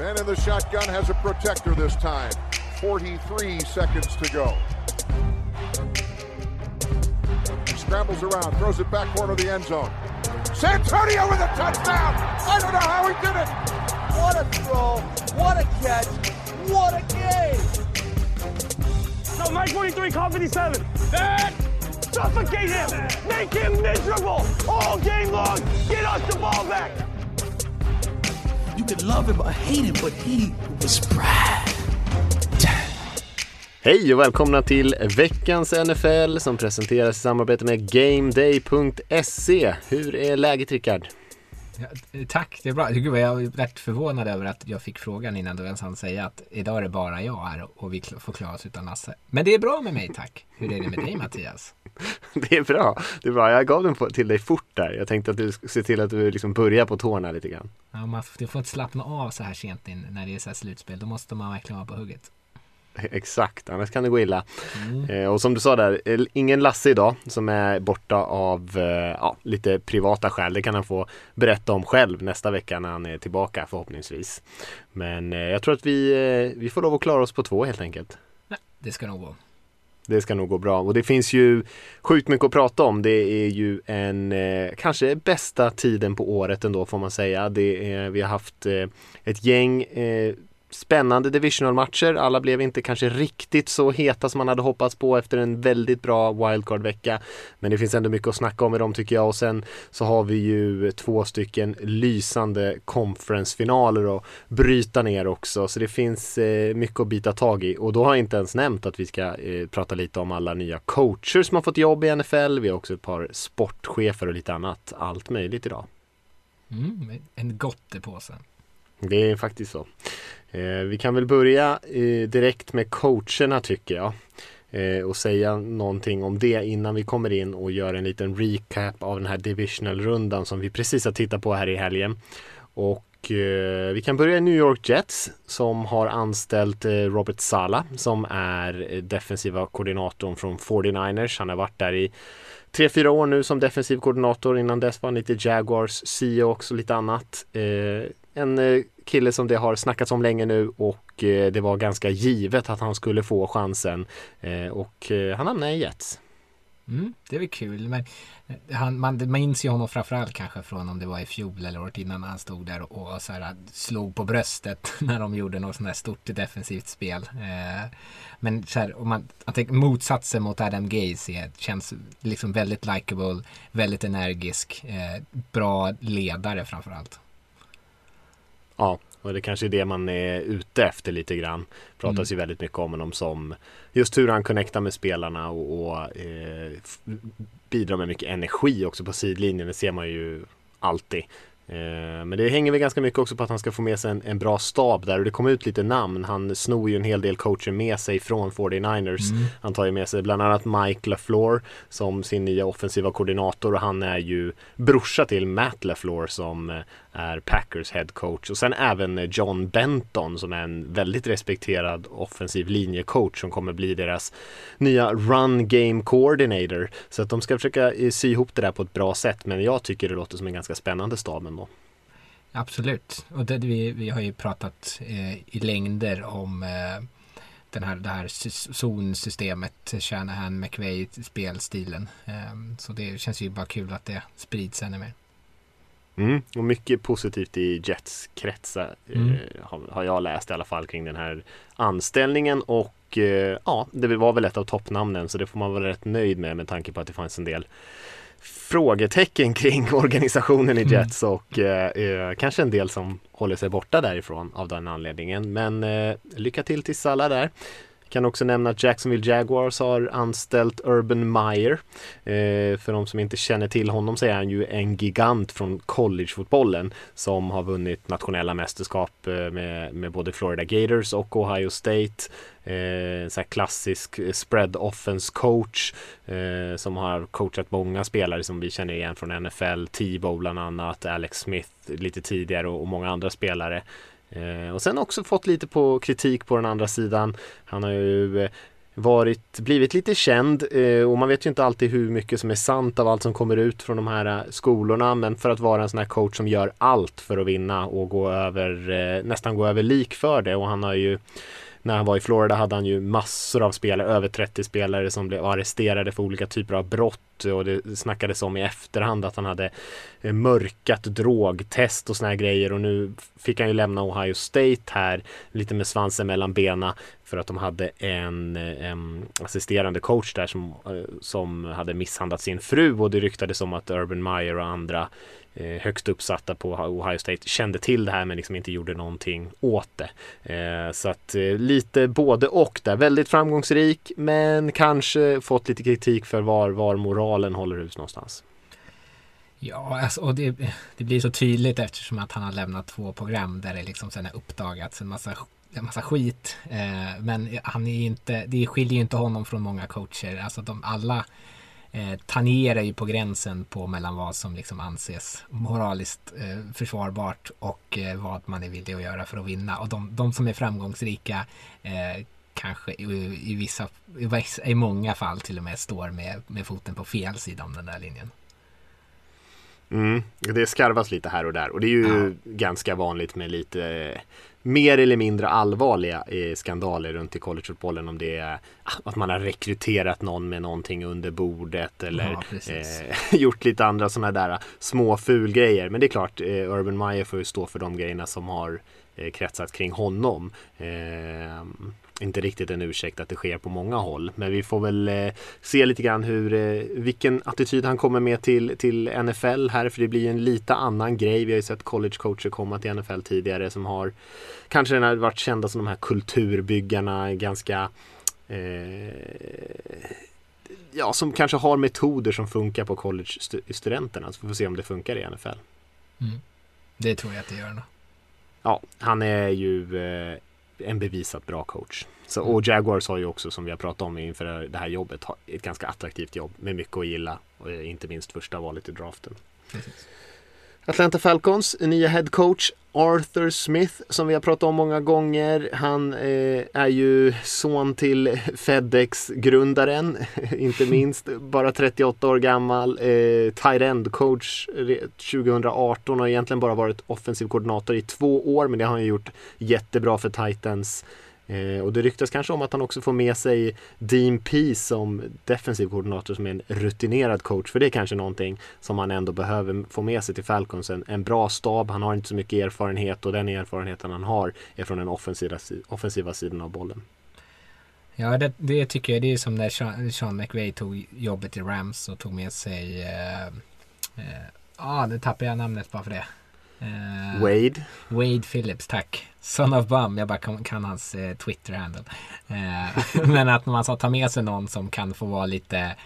Man in the shotgun has a protector this time. 43 seconds to go. He scrambles around, throws it back corner of the end zone. Santonio with a touchdown! I don't know how he did it! What a throw! What a catch! What a game! No, Mike 43, call 57. That suffocate him! Make him miserable all game long! Get us the ball back! You could love him or hate him, but he was Brad. Hej och välkomna till veckans NFL som presenteras i samarbete med GameDay.se. Hur är läget Rickard? Tack, det är bra. Gud, jag är rätt förvånad över att jag fick frågan innan du ens hann säga att idag är det bara jag här och vi får klara oss utan Lasse. Men det är bra med mig, tack. Hur är det med dig Mattias? Det är bra, det är bra. Jag gav den till dig fort där. Jag tänkte att du skulle se till att du liksom börjar på tårna lite grann. Ja, man, du får inte slappna av så här sent in när det är så här slutspel. Då måste man verkligen vara på hugget. Exakt, annars kan det gå illa. Mm. Eh, och som du sa där, eh, ingen Lasse idag som är borta av eh, ja, lite privata skäl. Det kan han få berätta om själv nästa vecka när han är tillbaka förhoppningsvis. Men eh, jag tror att vi, eh, vi får lov att klara oss på två helt enkelt. Det ska nog gå. Det ska nog gå bra och det finns ju sjukt mycket att prata om. Det är ju en eh, kanske bästa tiden på året ändå får man säga. Det är, vi har haft ett gäng spännande divisional-matcher. Alla blev inte kanske riktigt så heta som man hade hoppats på efter en väldigt bra wildcard-vecka. Men det finns ändå mycket att snacka om i dem tycker jag. Och sen så har vi ju två stycken lysande conference-finaler att bryta ner också. Så det finns eh, mycket att bita tag i. Och då har jag inte ens nämnt att vi ska eh, prata lite om alla nya coacher som har fått jobb i NFL. Vi har också ett par sportchefer och lite annat. Allt möjligt idag. Mm, en gottepåse. Det är faktiskt så. Eh, vi kan väl börja eh, direkt med coacherna tycker jag. Eh, och säga någonting om det innan vi kommer in och gör en liten recap av den här divisional-rundan som vi precis har tittat på här i helgen. Och eh, vi kan börja i New York Jets som har anställt eh, Robert Sala som är eh, defensiva koordinatorn från 49ers. Han har varit där i tre, fyra år nu som defensiv koordinator. Innan dess var han lite Jaguars, CEO och lite annat. Eh, en eh, kille som det har snackats om länge nu och eh, det var ganska givet att han skulle få chansen eh, och han hamnade i Jets. Mm, det är väl kul men han, man minns ju honom framförallt kanske från om det var i fjol eller året innan han stod där och, och så här, slog på bröstet när de gjorde något sånt här stort defensivt spel. Eh, men så här, om man, jag tänker, motsatsen mot Adam Gaze känns liksom väldigt likable, väldigt energisk, eh, bra ledare framförallt. Ja, och det kanske är det man är ute efter lite grann. Pratas mm. ju väldigt mycket om honom som just hur han connectar med spelarna och, och eh, bidrar med mycket energi också på sidlinjen. Det ser man ju alltid. Eh, men det hänger väl ganska mycket också på att han ska få med sig en, en, bra stab där och det kom ut lite namn. Han snor ju en hel del coacher med sig från 49ers. Mm. Han tar ju med sig bland annat Mike LaFleur som sin nya offensiva koordinator och han är ju brorsa till Matt LaFleur som eh, är Packers head coach och sen även John Benton som är en väldigt respekterad offensiv linjecoach som kommer bli deras nya run game coordinator. Så att de ska försöka eh, sy ihop det där på ett bra sätt men jag tycker det låter som en ganska spännande stab ändå. Absolut, och det, vi, vi har ju pratat eh, i längder om eh, den här, det här zonsystemet, Shanahan, McVay spelstilen. Eh, så det känns ju bara kul att det sprids ännu mer. Mm, och mycket positivt i Jets kretsar mm. eh, har, har, jag läst i alla fall kring den här anställningen och eh, ja, det var väl ett av toppnamnen så det får man vara rätt nöjd med med tanke på att det fanns en del frågetecken kring organisationen i mm. Jets mm. och eh, eh, kanske en del som håller sig borta därifrån av den anledningen. Men eh, lycka till till alla där. Kan också nämna att Jacksonville Jaguars har anställt Urban Meyer. Eh, för de som inte känner till honom så är han ju en gigant från collegefotbollen som har vunnit nationella mästerskap eh, med, med både Florida Gators och Ohio State. Eh, så klassisk spread offense coach eh, som har coachat många spelare som vi känner igen från NFL, Tebow bland annat, Alex Smith lite tidigare och, och många andra spelare. Eh, och sen också fått lite på kritik på den andra sidan. Han har ju eh, varit, blivit lite känd eh, och man vet ju inte alltid hur mycket som är sant av allt som kommer ut från de här eh, skolorna. Men för att vara en sån här coach som gör allt för att vinna och gå över, eh, nästan gå över lik för det och han har ju när han var i Florida hade han ju massor av spelare, över 30 spelare som blev arresterade för olika typer av brott och det snackades om i efterhand att han hade eh, mörkat drogtest och såna här grejer och nu fick han ju lämna Ohio State här lite med svansen mellan benen för att de hade en, eh, en assisterande coach där som, eh, som hade misshandlat sin fru och det ryktades om att Urban Meyer och andra eh, högst uppsatta på Ohio State kände till det här men liksom inte gjorde någonting åt det. Eh, så att eh, lite både och där. Väldigt framgångsrik men kanske fått lite kritik för var, var moralen håller hus någonstans. Ja, alltså, och det, det, blir så tydligt eftersom att han har lämnat två program där det liksom sen har uppdagats en massa, en massa skit. Eh, men han är inte, det skiljer ju inte honom från många coacher. Alltså de alla eh, tangerar ju på gränsen på mellan vad som liksom anses moraliskt eh, försvarbart och eh, vad man är villig att göra för att vinna. Och de, de som är framgångsrika eh, kanske i, vissa, i många fall till och med står med, med foten på fel sida om den där linjen. Mm, det skarvas lite här och där och det är ju ja. ganska vanligt med lite mer eller mindre allvarliga eh, skandaler runt i collegefotbollen om det är ah, att man har rekryterat någon med någonting under bordet eller ja, eh, gjort lite andra sådana där små fulgrejer. Men det är klart, eh, Urban Meyer får ju stå för de grejerna som har eh, kretsat kring honom. Inte riktigt en ursäkt att det sker på många håll. Men vi får väl eh, se lite grann hur, eh, vilken attityd han kommer med till, till NFL här. För det blir en lite annan grej. Vi har ju sett collegecoacher komma till NFL tidigare som har kanske har varit kända som de här kulturbyggarna. Ganska eh, ja, som kanske har metoder som funkar på college-studenterna. Så vi får se om det funkar i NFL. Mm. Det tror jag att det gör. Då. Ja, han är ju eh, en bevisat bra coach. Så, och Jaguars har ju också som vi har pratat om inför det här jobbet ett ganska attraktivt jobb med mycket att gilla och inte minst första valet i draften. Precis. Atlanta Falcons nya headcoach Arthur Smith som vi har pratat om många gånger. Han eh, är ju son till Fedex-grundaren, inte minst. Bara 38 år gammal. Eh, tight end coach 2018 och egentligen bara varit offensiv koordinator i två år men det har han gjort jättebra för Titans. Eh, och det ryktas kanske om att han också får med sig Dean Pease som defensiv koordinator som är en rutinerad coach. För det är kanske någonting som han ändå behöver få med sig till Falcons. En, en bra stab, han har inte så mycket erfarenhet och den erfarenheten han har är från den offensiva, offensiva sidan av bollen. Ja, det, det, tycker jag. Det är som när Sean, Sean McVay tog jobbet i Rams och tog med sig... Ja, eh, eh, ah, nu tappar jag namnet bara för det. Eh, Wade. Wade Phillips, tack. Son of Bum, jag bara kan, kan hans eh, Twitter-handle. Eh, men att man ska ta med sig någon som kan få vara lite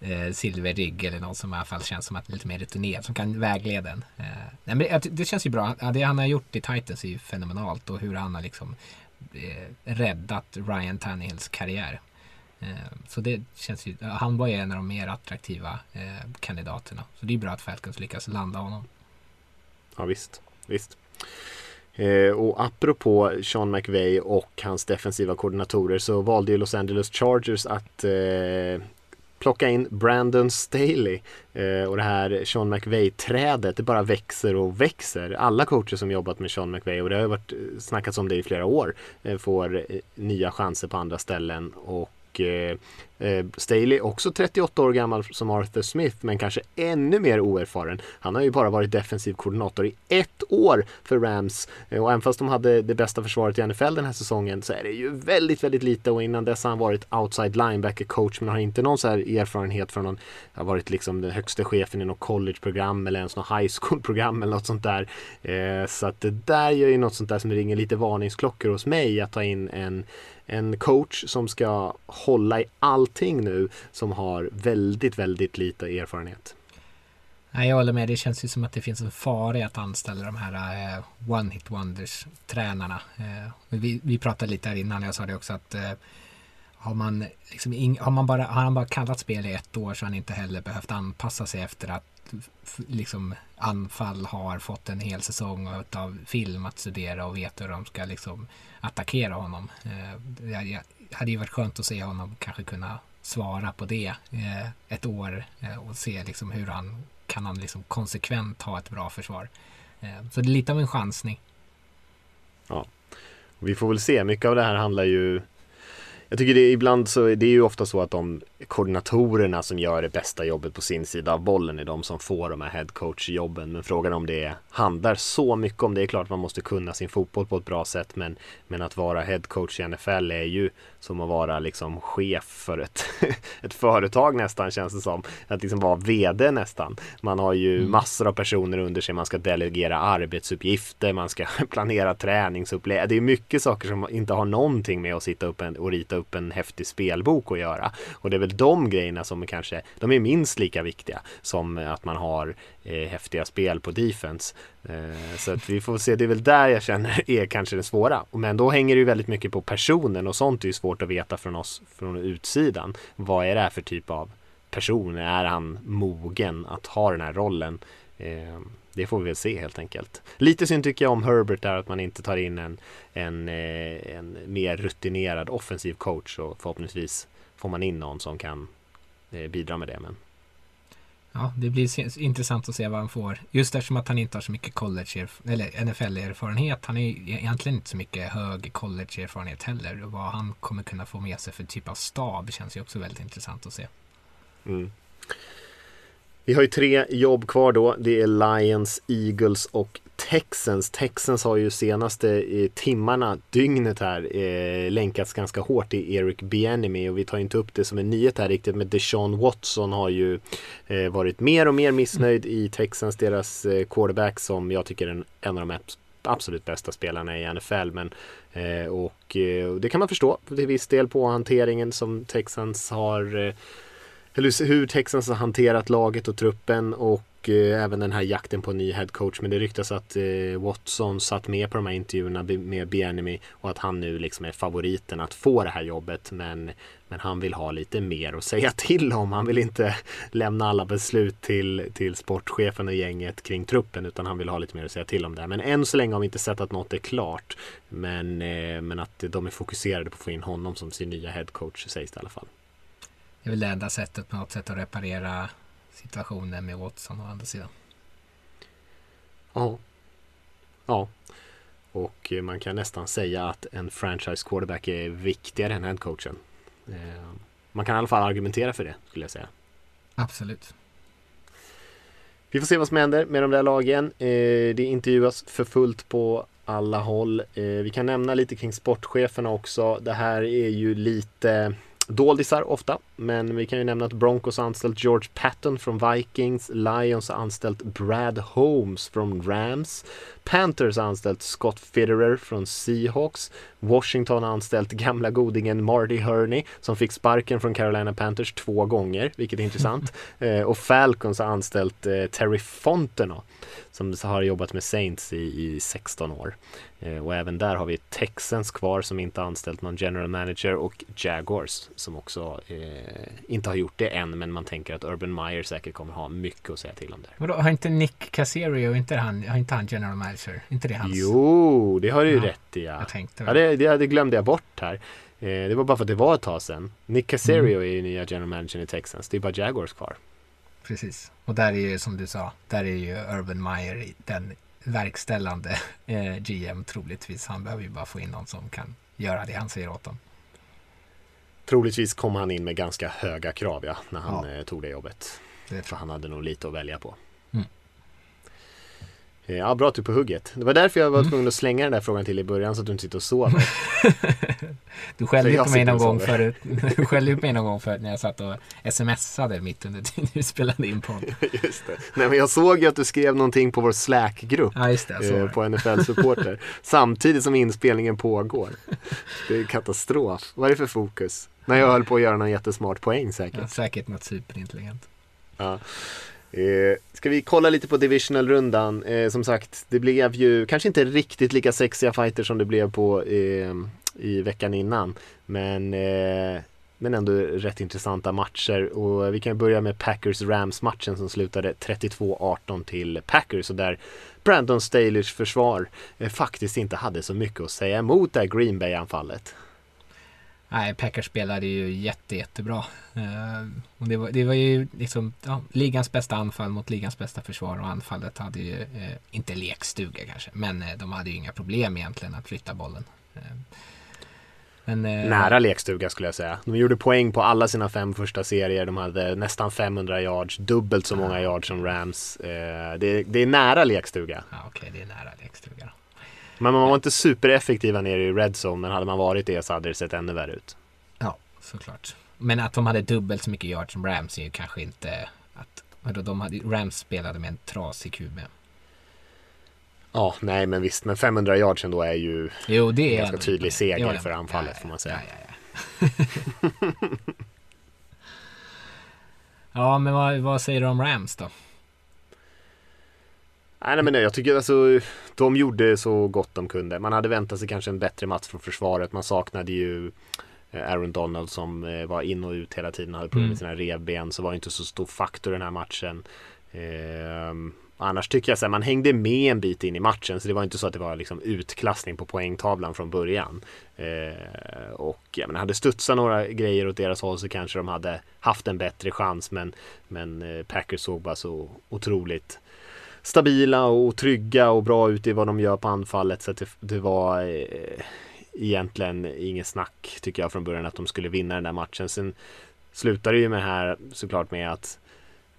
eh, silverrygg eller någon som i alla fall känns som att lite mer rutinerad som kan vägleda en. Eh, nej, men det känns ju bra. Det han har gjort i Titans är ju fenomenalt och hur han har liksom eh, räddat Ryan Tannehills karriär. Eh, så det känns ju, han var ju en av de mer attraktiva kandidaterna. Så det är bra att Falcons lyckas landa honom. Ja visst, visst. Eh, och apropå Sean McVay och hans defensiva koordinatorer så valde ju Los Angeles Chargers att eh, plocka in Brandon Staley. Eh, och det här Sean McVay-trädet, det bara växer och växer. Alla coacher som jobbat med Sean McVay, och det har varit eh, snackats om det i flera år, eh, får eh, nya chanser på andra ställen. Och Eh, Eh, Staley, också 38 år gammal som Arthur Smith, men kanske ännu mer oerfaren. Han har ju bara varit defensiv koordinator i ett år för Rams. Eh, och även fast de hade det bästa försvaret i NFL den här säsongen så är det ju väldigt, väldigt lite. Och innan dess har han varit outside linebacker coach, men har inte någon så här erfarenhet från någon, har varit liksom den högsta chefen i något collegeprogram eller ens något high school-program eller något sånt där. Eh, så att det där gör ju något sånt där som ringer lite varningsklockor hos mig att ta in en en coach som ska hålla i allt allting nu som har väldigt, väldigt lite erfarenhet. Nej, jag håller med. Det känns ju som att det finns en fara i att anställa de här eh, one hit wonders tränarna. Eh, vi, vi pratade lite här innan, jag sa det också att eh, har man, liksom in, har, man bara, har han bara kallat spel i ett år så har han inte heller behövt anpassa sig efter att liksom anfall har fått en hel säsong av film att studera och veta hur de ska liksom attackera honom. Eh, jag, jag, hade ju varit skönt att se honom kanske kunna svara på det eh, ett år eh, och se liksom hur han kan han liksom konsekvent ha ett bra försvar. Eh, så det är lite av en chansning. Ja, vi får väl se. Mycket av det här handlar ju jag tycker det är ibland så, det är ju ofta så att de koordinatorerna som gör det bästa jobbet på sin sida av bollen är de som får de här headcoach-jobben. Men frågan om det handlar så mycket om det är klart att man måste kunna sin fotboll på ett bra sätt. Men, men att vara headcoach i NFL är ju som att vara liksom chef för ett, ett företag nästan känns det som. Att liksom vara VD nästan. Man har ju mm. massor av personer under sig. Man ska delegera arbetsuppgifter. Man ska planera träningsupplägg. Det är mycket saker som inte har någonting med att sitta upp en, och rita upp en häftig spelbok och göra. Och det är väl de grejerna som är kanske, de är minst lika viktiga som att man har eh, häftiga spel på defense. Eh, så att vi får se, det är väl där jag känner är kanske det svåra. Men då hänger det ju väldigt mycket på personen och sånt är ju svårt att veta från oss från utsidan. Vad är det här för typ av person? Är han mogen att ha den här rollen? Eh, det får vi väl se helt enkelt. Lite synd tycker jag om Herbert är att man inte tar in en, en, eh, en mer rutinerad offensiv coach och förhoppningsvis får man in någon som kan eh, bidra med det. Men... Ja, det blir intressant att se vad han får. Just eftersom att han inte har så mycket college eller NFL-erfarenhet. Han är egentligen inte så mycket hög college-erfarenhet heller. Vad han kommer kunna få med sig för typ av stab känns ju också väldigt intressant att se. Mm. Vi har ju tre jobb kvar då. Det är Lions, Eagles och Texans. Texans har ju senaste eh, timmarna, dygnet här, eh, länkats ganska hårt till Eric Bieniemy och vi tar inte upp det som en nyhet här riktigt men Deshaun Watson har ju eh, varit mer och mer missnöjd i Texans, deras eh, quarterback som jag tycker är en, en av de absolut bästa spelarna i NFL. Men, eh, och, eh, och det kan man förstå till viss del på hanteringen som Texans har eh, eller hur Texans har hanterat laget och truppen och eh, även den här jakten på en ny headcoach. Men det ryktas att eh, Watson satt med på de här intervjuerna med Bienemy och att han nu liksom är favoriten att få det här jobbet. Men, men han vill ha lite mer att säga till om. Han vill inte lämna alla beslut till, till sportchefen och gänget kring truppen utan han vill ha lite mer att säga till om det. Men än så länge har vi inte sett att något är klart. Men, eh, men att de är fokuserade på att få in honom som sin nya headcoach sägs det i alla fall. Det är väl det enda sättet på något sätt att reparera situationen med Watson å andra sidan. Ja. Ja. Och man kan nästan säga att en franchise quarterback är viktigare än headcoachen. Eh, man kan i alla fall argumentera för det skulle jag säga. Absolut. Vi får se vad som händer med de där lagen. Eh, det intervjuas för fullt på alla håll. Eh, vi kan nämna lite kring sportcheferna också. Det här är ju lite doldisar ofta. Men vi kan ju nämna att Broncos har anställt George Patton från Vikings. Lions har anställt Brad Holmes från Rams. Panthers har anställt Scott Fitterer från Seahawks. Washington har anställt gamla godingen Marty Hurney som fick sparken från Carolina Panthers två gånger, vilket är intressant. eh, och Falcons har anställt eh, Terry Fontenot som har jobbat med Saints i, i 16 år. Eh, och även där har vi Texans kvar som inte anställt någon general manager och Jaguars som också eh, inte har gjort det än men man tänker att Urban Meyer säkert kommer ha mycket att säga till om där. Vadå, har inte Nick Casario, inte han, har inte han general manager? Inte det hans? Jo, det har du ju ja, rätt i ja. Jag tänkte ja, det, det, det glömde jag bort här. Eh, det var bara för att det var ett tag sedan. Nick Casario mm. är ju nya general manager i Texans. Det är bara Jaguars kvar. Precis. Och där är ju som du sa, där är ju Urban Meyer den verkställande eh, GM troligtvis. Han behöver ju bara få in någon som kan göra det han säger åt dem. Troligtvis kom han in med ganska höga krav ja, när han ja. Eh, tog det jobbet. Det För han hade nog lite att välja på. Mm. Eh, ja, bra att du är på hugget. Det var därför jag var mm. tvungen att slänga den där frågan till i början så att du inte sitter och sover. du skällde ju på mig någon gång för Du skällde på mig någon gång för när jag satt och smsade mitt under tiden du spelade in podd. just det. Nej men jag såg ju att du skrev någonting på vår Slack-grupp. Ja, just det, eh, på NFL-supporter. samtidigt som inspelningen pågår. Det är katastrof. Vad är det för fokus? När jag höll på att göra någon jättesmart poäng säkert. Ja, säkert något superintelligent. Ja. Eh, ska vi kolla lite på divisional-rundan? Eh, som sagt, det blev ju kanske inte riktigt lika sexiga fighter som det blev på eh, i veckan innan. Men, eh, men ändå rätt intressanta matcher. Och vi kan börja med Packers-Rams-matchen som slutade 32-18 till Packers. Och där Brandon Stalers försvar eh, faktiskt inte hade så mycket att säga emot det här Green Bay-anfallet. Nej, Packers spelade ju jätte, jättebra. Uh, och det, var, det var ju liksom ja, ligans bästa anfall mot ligans bästa försvar och anfallet hade ju, uh, inte lekstuga kanske, men uh, de hade ju inga problem egentligen att flytta bollen. Men, Nära lekstuga skulle jag säga. De gjorde poäng på alla sina fem första serier. De hade nästan 500 yards, dubbelt så många yards som Rams. Det, det är nära lekstuga. Ja, Okej, okay, det är nära lekstuga. Men man var inte supereffektiva nere i Red Zone, men hade man varit det så hade det sett ännu värre ut. Ja, såklart. Men att de hade dubbelt så mycket yards som Rams är ju kanske inte att vadå, de hade, Rams spelade med en trasig QB. Ja, nej men visst, men 500 yards ändå är ju jo, det är ganska tydlig seger jo, för anfallet ja, ja, får man säga. Ja, ja men vad, vad säger du om Rams då? Nej, men nej, jag tycker alltså de gjorde så gott de kunde. Man hade väntat sig kanske en bättre match från försvaret. Man saknade ju eh, Aaron Donald som eh, var in och ut hela tiden och hade problem med mm. sina revben så var inte så stor faktor den här matchen. Eh, annars tycker jag att man hängde med en bit in i matchen så det var inte så att det var liksom utklassning på poängtavlan från början. Eh, och jag menar, hade studsat några grejer åt deras håll så kanske de hade haft en bättre chans men, men eh, Packers såg bara så otroligt stabila och trygga och bra ut i vad de gör på anfallet. Så att det, det var eh, egentligen inget snack tycker jag från början att de skulle vinna den där matchen. Sen slutade det ju med det här såklart med att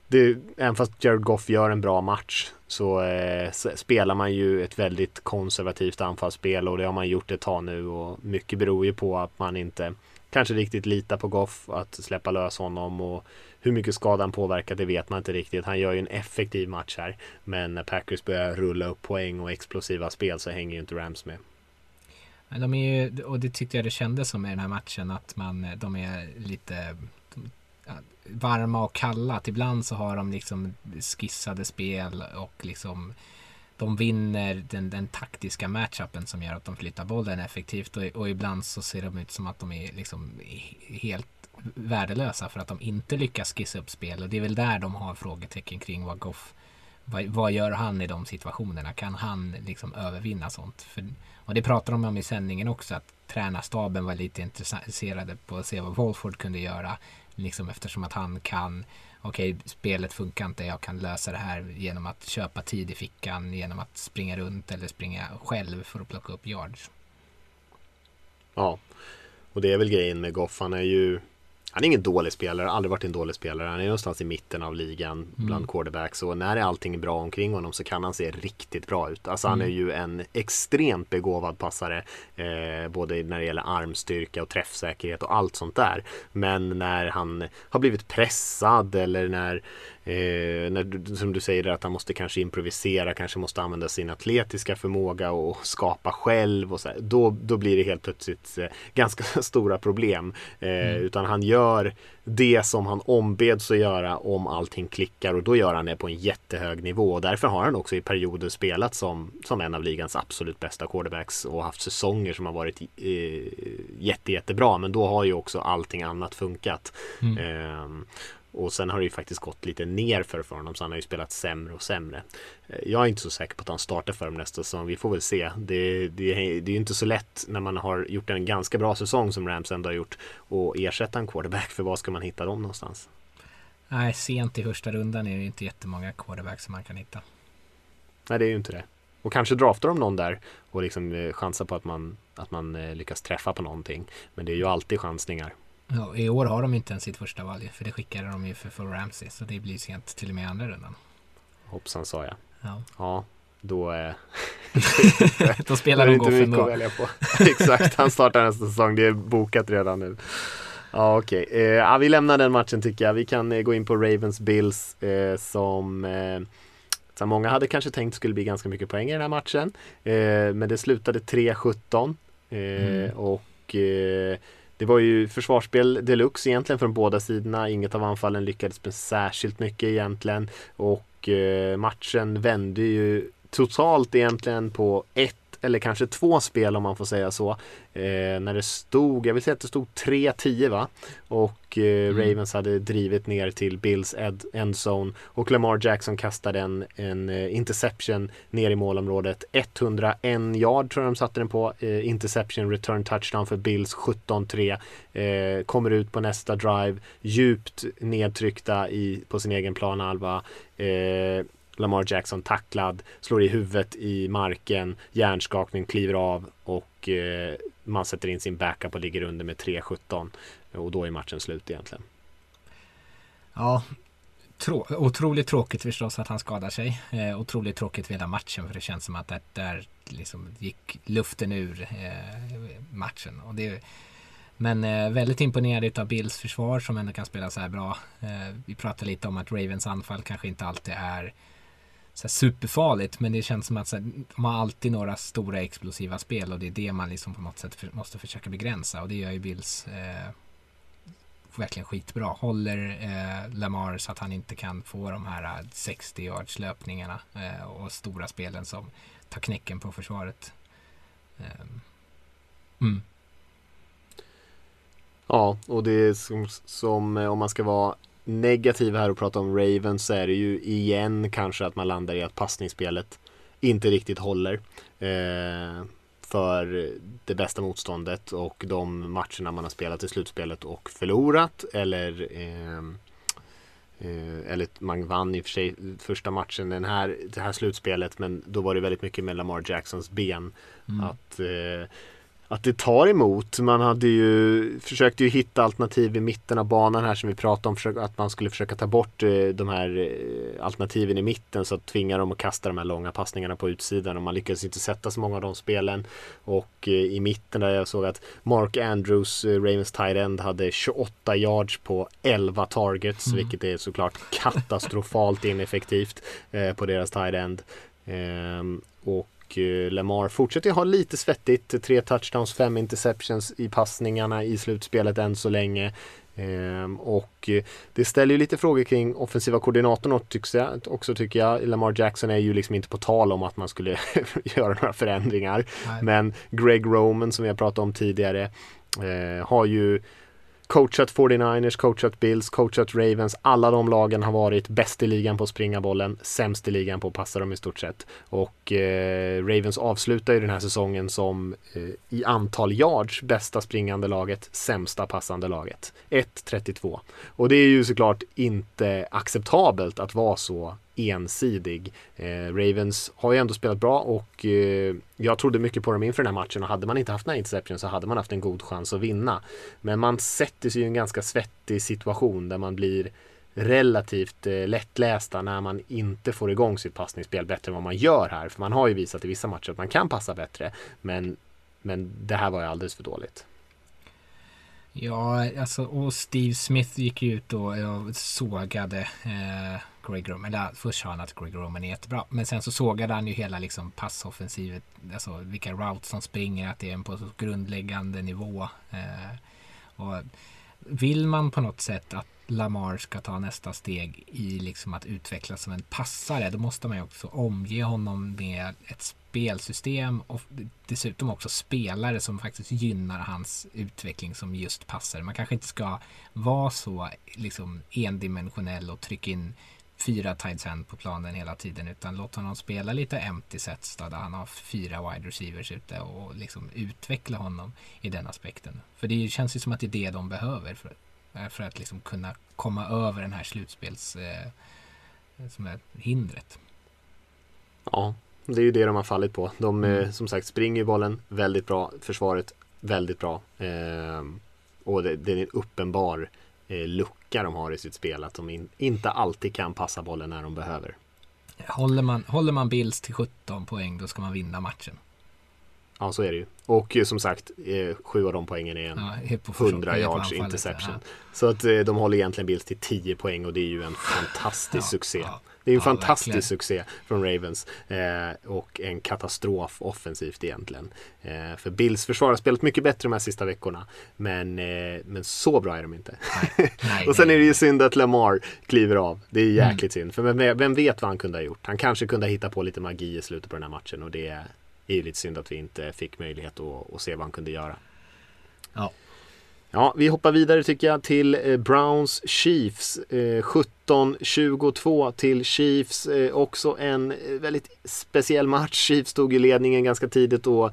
det, även fast Jared Goff gör en bra match så eh, spelar man ju ett väldigt konservativt anfallsspel och det har man gjort ett tag nu och mycket beror ju på att man inte kanske riktigt litar på Goff att släppa lös honom och hur mycket skadan påverkar det vet man inte riktigt. Han gör ju en effektiv match här. Men när Packers börjar rulla upp poäng och explosiva spel så hänger ju inte Rams med. De är ju, och det tyckte jag det kändes som i den här matchen att man, de är lite varma och kalla. Ibland så har de liksom skissade spel och liksom de vinner den, den taktiska matchupen som gör att de flyttar bollen effektivt och, och ibland så ser de ut som att de är liksom helt värdelösa för att de inte lyckas skissa upp spel och det är väl där de har frågetecken kring vad Goff vad, vad gör han i de situationerna? Kan han liksom övervinna sånt? För, och det pratar de om i sändningen också att tränarstaben var lite intresserade på att se vad Wolford kunde göra liksom eftersom att han kan okej, okay, spelet funkar inte, jag kan lösa det här genom att köpa tid i fickan, genom att springa runt eller springa själv för att plocka upp yards. Ja, och det är väl grejen med Goff, han är ju han är ingen dålig spelare, aldrig varit en dålig spelare. Han är någonstans i mitten av ligan mm. bland quarterbacks. Och när allting är bra omkring honom så kan han se riktigt bra ut. Alltså mm. han är ju en extremt begåvad passare. Eh, både när det gäller armstyrka och träffsäkerhet och allt sånt där. Men när han har blivit pressad eller när Eh, när, som du säger att han måste kanske improvisera, kanske måste använda sin atletiska förmåga och skapa själv och så här, då, då blir det helt plötsligt eh, ganska stora problem. Eh, mm. Utan han gör det som han ombeds att göra om allting klickar och då gör han det på en jättehög nivå. Och därför har han också i perioder spelat som, som en av ligans absolut bästa quarterbacks och haft säsonger som har varit eh, jätte, jättebra. Men då har ju också allting annat funkat. Mm. Och sen har det ju faktiskt gått lite ner för honom så han har ju spelat sämre och sämre. Eh, jag är inte så säker på att han startar för dem nästa säsong. Vi får väl se. Det, det, det är ju inte så lätt när man har gjort en ganska bra säsong som Rams ändå har gjort och ersätta en quarterback för var ska man hitta dem någonstans? Nej, sent i första rundan är det inte jättemånga quarterbacks som man kan hitta. Nej, det är ju inte det. Och kanske draftar de någon där och liksom eh, chansar på att man, att man eh, lyckas träffa på någonting. Men det är ju alltid chansningar. Ja, I år har de inte ens sitt första val för det skickade de ju för, för Ramsey så det blir sent till och med i andra rundan. Hoppsan sa jag. Ja. Ja, då... Eh, då spelar de Goff ändå. Exakt, han startar nästa säsong. Det är bokat redan nu. Ja, okej. Okay. Eh, ja, vi lämnar den matchen tycker jag. Vi kan eh, gå in på Ravens Bills eh, som eh, så många hade kanske tänkt skulle bli ganska mycket poäng i den här matchen. Eh, men det slutade 3-17. Eh, mm. Och det var ju försvarsspel deluxe egentligen från båda sidorna. Inget av anfallen lyckades med särskilt mycket egentligen. Och eh, matchen vände ju totalt egentligen på ett eller kanske två spel om man får säga så. Eh, när det stod, jag vill säga att det stod 3-10 va? Och eh, mm. Ravens hade drivit ner till Bills ed, endzone och Lamar Jackson kastade en, en uh, interception ner i målområdet. 101 yard tror jag de satte den på. Uh, interception return touchdown för Bills 17-3. Uh, kommer ut på nästa drive, djupt nedtryckta i, på sin egen planhalva. Lamar Jackson tacklad, slår i huvudet i marken, hjärnskakning, kliver av och eh, man sätter in sin backup och ligger under med 3-17 och då är matchen slut egentligen. Ja, trå otroligt tråkigt förstås att han skadar sig. Eh, otroligt tråkigt för hela matchen för det känns som att det där liksom gick luften ur eh, matchen. Och det, men eh, väldigt imponerad av Bills försvar som ändå kan spela så här bra. Eh, vi pratade lite om att Ravens anfall kanske inte alltid är så superfarligt men det känns som att så här, de har alltid några stora explosiva spel och det är det man liksom på något sätt för, måste försöka begränsa och det gör ju Bills eh, verkligen skitbra. Håller eh, Lamar så att han inte kan få de här eh, 60 yards löpningarna eh, och stora spelen som tar knäcken på försvaret. Eh, mm. Ja, och det är som, som eh, om man ska vara negativa här och prata om Ravens så är det ju igen kanske att man landar i att passningsspelet inte riktigt håller eh, för det bästa motståndet och de matcherna man har spelat i slutspelet och förlorat eller eh, eh, eller man vann i och för sig första matchen den här, det här slutspelet men då var det väldigt mycket med Lamar Jacksons ben. Mm. Att eh, att det tar emot. Man hade ju försökte ju hitta alternativ i mitten av banan här som vi pratade om. Att man skulle försöka ta bort eh, de här eh, alternativen i mitten så att tvinga dem att kasta de här långa passningarna på utsidan. Och man lyckades inte sätta så många av de spelen. Och eh, i mitten där jag såg att Mark Andrews, Ravens tight end, hade 28 yards på 11 targets. Mm. Vilket är såklart katastrofalt ineffektivt på deras tight end. Ehm, och och eh, Lamar fortsätter ha lite svettigt. Tre touchdowns, fem interceptions i passningarna i slutspelet än så länge. Ehm, och eh, det ställer ju lite frågor kring offensiva koordinatorn också tycker jag. Lamar Jackson är ju liksom inte på tal om att man skulle göra några förändringar. Nej. Men Greg Roman som vi har pratat om tidigare eh, har ju coachat 49ers, coachat Bills, coachat Ravens. Alla de lagen har varit bäst i ligan på att springa bollen, sämst i ligan på att passa dem i stort sett. Och eh, Ravens avslutar ju den här säsongen som eh, i antal yards bästa springande laget, sämsta passande laget. 1-32. Och det är ju såklart inte acceptabelt att vara så ensidig. Eh, Ravens har ju ändå spelat bra och eh, jag trodde mycket på dem inför den här matchen och hade man inte haft den här interception så hade man haft en god chans att vinna. Men man sätter sig i en ganska svettig situation där man blir relativt eh, lättlästa när man inte får igång sitt passningsspel bättre än vad man gör här. För man har ju visat i vissa matcher att man kan passa bättre. Men, men det här var ju alldeles för dåligt. Ja, alltså och Steve Smith gick ut och sågade eh, Greg Roman. Eller först sa han att Greg Roman är jättebra. Men sen så sågade han ju hela liksom passoffensivet. Alltså vilka routes som springer. Att det är en på så grundläggande nivå. Eh, och vill man på något sätt att Lamar ska ta nästa steg i liksom att utvecklas som en passare. Då måste man ju också omge honom med ett spelsystem och dessutom också spelare som faktiskt gynnar hans utveckling som just passare. Man kanske inte ska vara så liksom endimensionell och trycka in fyra tight end på planen hela tiden utan låt honom spela lite empty sets då, där han har fyra wide receivers ute och liksom utveckla honom i den aspekten. För det känns ju som att det är det de behöver för, för att liksom kunna komma över den här slutspels eh, som är hindret. Ja, det är ju det de har fallit på. De eh, mm. som sagt springer ju bollen väldigt bra, försvaret väldigt bra. Eh, och det, det, är en uppenbar eh, lucka de har i sitt spel. Att de in, inte alltid kan passa bollen när de behöver. Håller man, håller man Bills till 17 poäng då ska man vinna matchen. Ja, så är det ju. Och eh, som sagt, eh, sju av de poängen är en ja, 100 yards interception. Ja. Så att eh, de håller egentligen Bills till 10 poäng och det är ju en fantastisk ja, succé. Det är en fantastisk verkligen. succé från Ravens eh, och en katastrof offensivt egentligen. Eh, för Bills försvar har spelat mycket bättre de här sista veckorna. Men, eh, men så bra är de inte. Nej, nej, och sen nej. är det ju synd att Lamar kliver av. Det är jäkligt mm. synd. För vem, vem vet vad han kunde ha gjort? Han kanske kunde ha hittat på lite magi i slutet på den här matchen och det är ju lite synd att vi inte fick möjlighet att, att se vad han kunde göra. Ja. Ja, vi hoppar vidare tycker jag till eh, Browns Chiefs. Eh, 17-22 till Chiefs. Eh, också en väldigt speciell match. Chiefs stod i ledningen ganska tidigt och